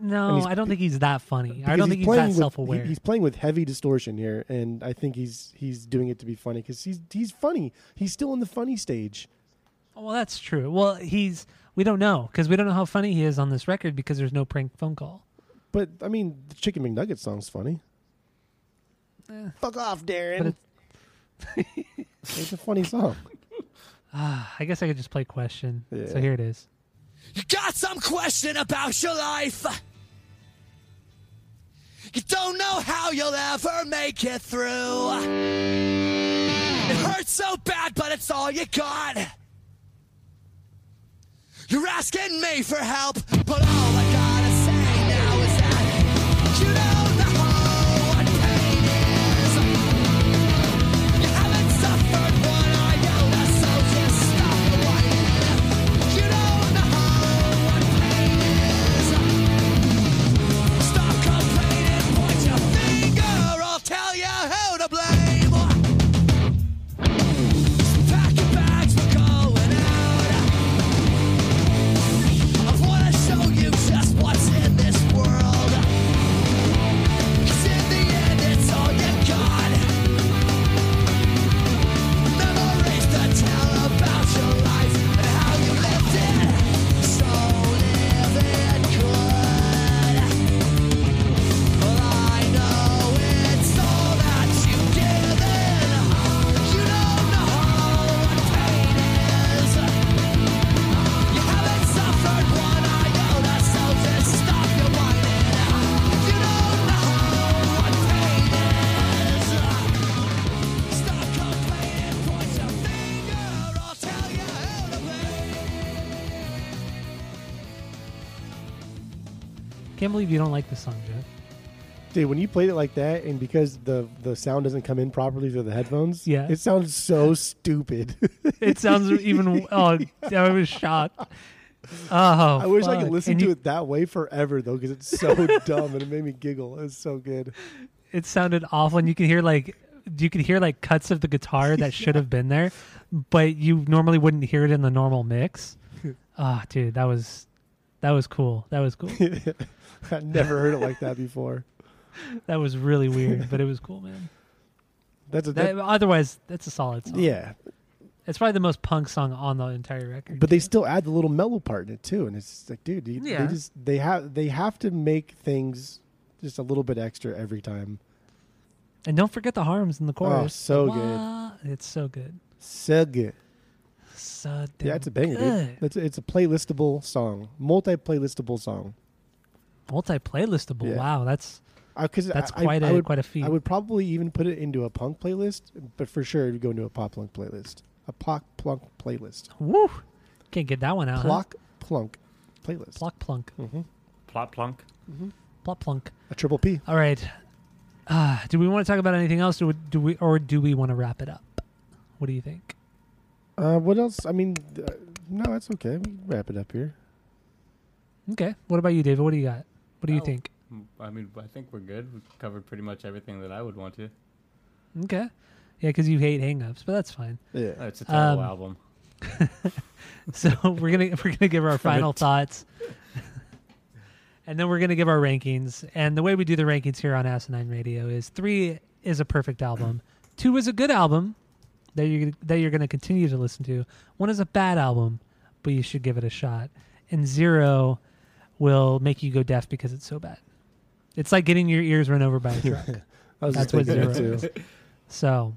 no, he's- I don't think he's that funny. I Because don't think he's that with- self aware. he- he's playing with heavy distortion here, and I think he's he's doing it to be funny because he's he's funny. He's still in the funny stage. Well, that's true. Well, he's we don't know because we don't know how funny he is on this record because there's no prank phone call. But I mean, the Chicken McNugget song's funny. Eh. Fuck off, Darrin. But it's a funny song. Ah, I guess I could just play question. Yeah. So here it is. You got some question about your life. You don't know how you'll ever make it through. It hurts so bad, but it's all you got. You're asking me for help, but all I gotta say now is that you know Can't believe you don't like this song, Jeff. Dude, when you played it like that, and because the the sound doesn't come in properly through the headphones, Yeah. it sounds so stupid. It sounds even. Oh, I was shocked. Oh, I wish I could listen And to you- it that way forever though, because it's so dumb and it made me giggle. It's so good. It sounded awful, and you can hear like you could hear like cuts of the guitar that should have been there, but you normally wouldn't hear it in the normal mix. Ah, dude, that was that was cool. That was cool. I never heard it like that before. that was really weird, but it was cool, man. That's a That, that, otherwise, that's a solid song. yeah, it's probably the most punk song on the entire record. but they still add the little mellow part in it too, and it's like, dude, you, Yeah. they just they have they have to make things just a little bit extra every time. and don't forget the harms in the oh, chorus. Oh, so good. It's so good. So good. So damn Yeah, it's a banger, good. dude. It's a, it's a playlistable song, multi playlistable song. Multi playlistable. Yeah. Wow, that's Because that's I, quite I a would, quite a feat. I would probably even put it into a punk playlist, but for sure it would go into a pop punk playlist. A pop plunk playlist. Woo! Can't get that one out. huh? Plock plunk playlist. Plock plunk. hmm Plot plunk. Plop plunk. A triple P. All right. Uh, do we want to talk about anything else? Do we, do we or do we want to wrap it up? What do you think? Uh, what else? I mean, uh, no, it's okay. We can wrap it up here. Okay. What about you, David? What do you got? What do you Oh. think? Mm, I mean, I think we're good. We've covered pretty much everything that I would want to. Okay. Yeah, because you hate hangups, but that's fine. Yeah. Uh, It's a terrible Um, album. So we're gonna we're gonna give our final thoughts, and then we're gonna give our rankings. And the way we do the rankings here on Asinine Radio is three is a perfect album, two is a good album that you that you're gonna continue to listen to. One is a bad album, but you should give it a shot, and zero will make you go deaf because it's so bad. It's like getting your ears run over by a truck. That's what zero too. so,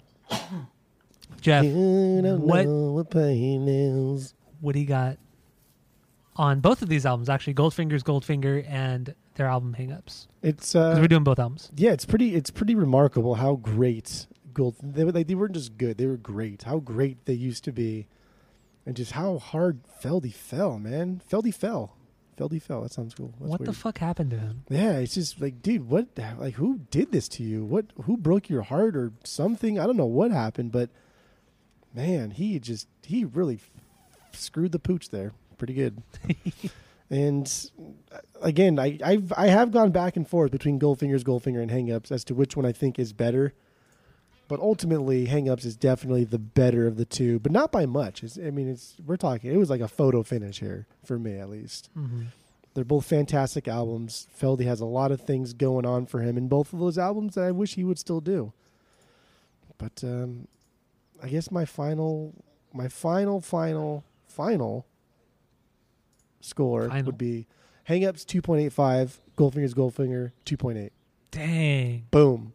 Jeff, what- what pain is. what do you got on both of these albums? Actually, Goldfinger's Goldfinger and their album Hangups. It's uh, we're doing both albums. yeah, it's pretty. It's pretty remarkable how great Gold. They were like they weren't just good; they were great. How great they used to be, and just how hard Feldy fell, man. Feldy fell. Feldy fell. That sounds cool. That's what the fuck happened to him? Yeah, it's just like, dude, what? Like, who did this to you? What? Who broke your heart or something? I don't know what happened, but man, he just he really f- screwed the pooch there, pretty good. and uh, again, I I've I have gone back and forth between Goldfinger's Goldfinger and Hangups as to which one I think is better. But ultimately, Hangups is definitely the better of the two, but not by much. It's, I mean, it's we're talking. It was like a photo finish here for me, at least. Mm-hmm. They're both fantastic albums. Feldy has a lot of things going on for him in both of those albums that I wish he would still do. But um, I guess my final, my final, final, final score Final. would be Hangups 2.85, Goldfinger's Goldfinger 2.8. Dang! Boom.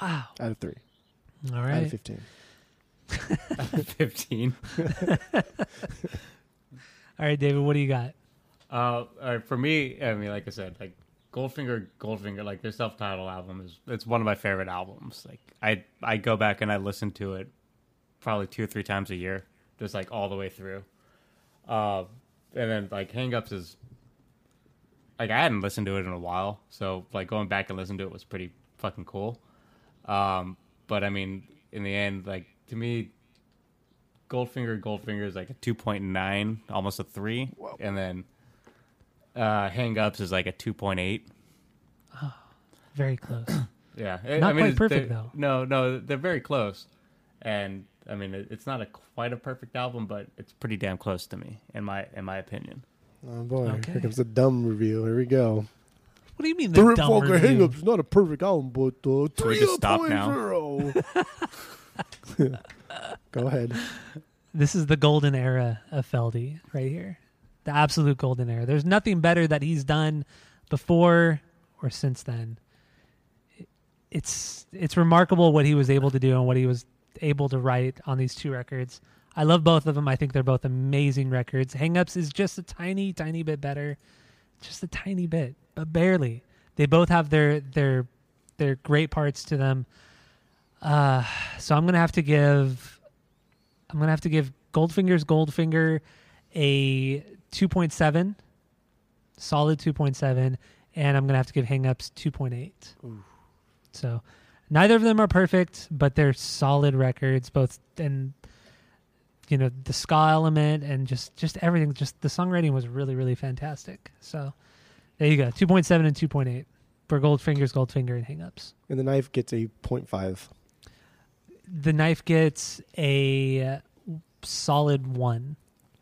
Wow. Out of three. All right. Out of right. 15. 15. All right, David. What do you got? Uh, all right, for me, I mean, like I said, like Goldfinger, Goldfinger, like their self-titled album is it's one of my favorite albums. Like I, I go back and I listen to it probably two or three times a year, just like all the way through. Uh, and then like Hangups is like I hadn't listened to it in a while, so like going back and listening to it was pretty fucking cool. Um, but I mean, in the end, like to me, Goldfinger, Goldfinger is like a two point nine, almost a three, and then uh, Hangups is like a two point eight. Oh, Very close. Yeah, I- Not I mean, quite perfect, though. No, no, they're very close, and I mean, it, it's not a quite a perfect album, but it's pretty damn close to me, in my in my opinion. Oh boy, Okay. here comes the dumb review. Here we go. What do you mean the Three dumb Fucker review? Hangups is not a perfect album, but uh, Can we just stop now? 3.0. Go ahead. This is the golden era of Feldy right here. The absolute golden era. There's nothing better that he's done before or since then. It's it's remarkable what he was able to do and what he was able to write on these two records. I love both of them. I think they're both amazing records. Hangups is just a tiny, tiny bit better, just a tiny bit, but barely. They both have their their their great parts to them. Uh, so I'm gonna have to give I'm gonna have to give Goldfinger's Goldfinger a 2.7, solid 2.7, and I'm gonna have to give Hangups 2.8. So neither of them are perfect, but they're solid records, both and you know the ska element and just just everything. Just the songwriting was really really fantastic. So there you go, 2.7 and 2.8 for Goldfinger's Goldfinger and Hangups. And the knife gets a 0.5. the knife gets a solid one.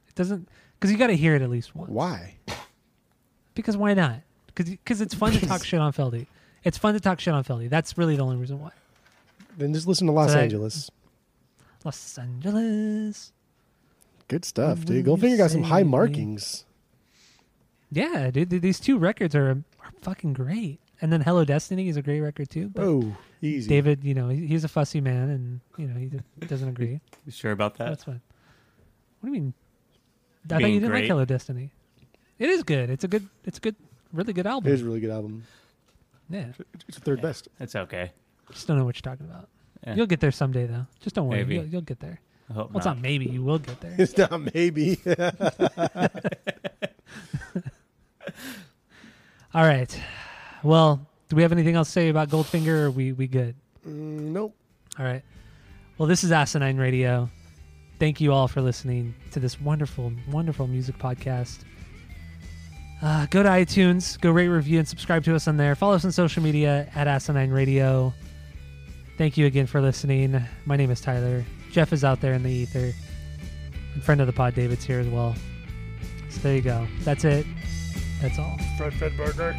It doesn't because you got to hear it at least once. Why? Because why not? Because it's fun to talk shit on Feldy. It's fun to talk shit on Feldy. That's really the only reason why. Then just listen to Los So Angeles. Los Angeles. Good stuff, What dude. will Goldfinger you got some high markings. Yeah, dude. These two records are, are fucking great. And then Hello Destiny is a great record too. Oh, easy. David, you know, he's a fussy man, and you know he doesn't agree. You sure about that? That's fine. What do you mean? I thought Being you didn't like. Hello Destiny. It is good. It's a good. It's a good. Really good album. It is a really good album. Yeah. It's the third best. It's okay. Just don't know what you're talking about. Yeah. You'll get there someday, though. Just don't worry. Maybe. You'll, you'll get there. I hope Well, it's not. not maybe. You will get there. It's not maybe. All right. Well, do we have anything else to say about Goldfinger? Or are we we good? Mm, nope. All right. Well, this is Asinine Radio. Thank you all for listening to this wonderful, wonderful music podcast. Uh, go to iTunes, go rate, review, and subscribe to us on there. Follow us on social media at Asinine Radio. Thank you again for listening. My name is Tyler. Jeff is out there in the ether. And friend of the pod, David's here as well. So there you go. That's it. That's all. Fred Burger.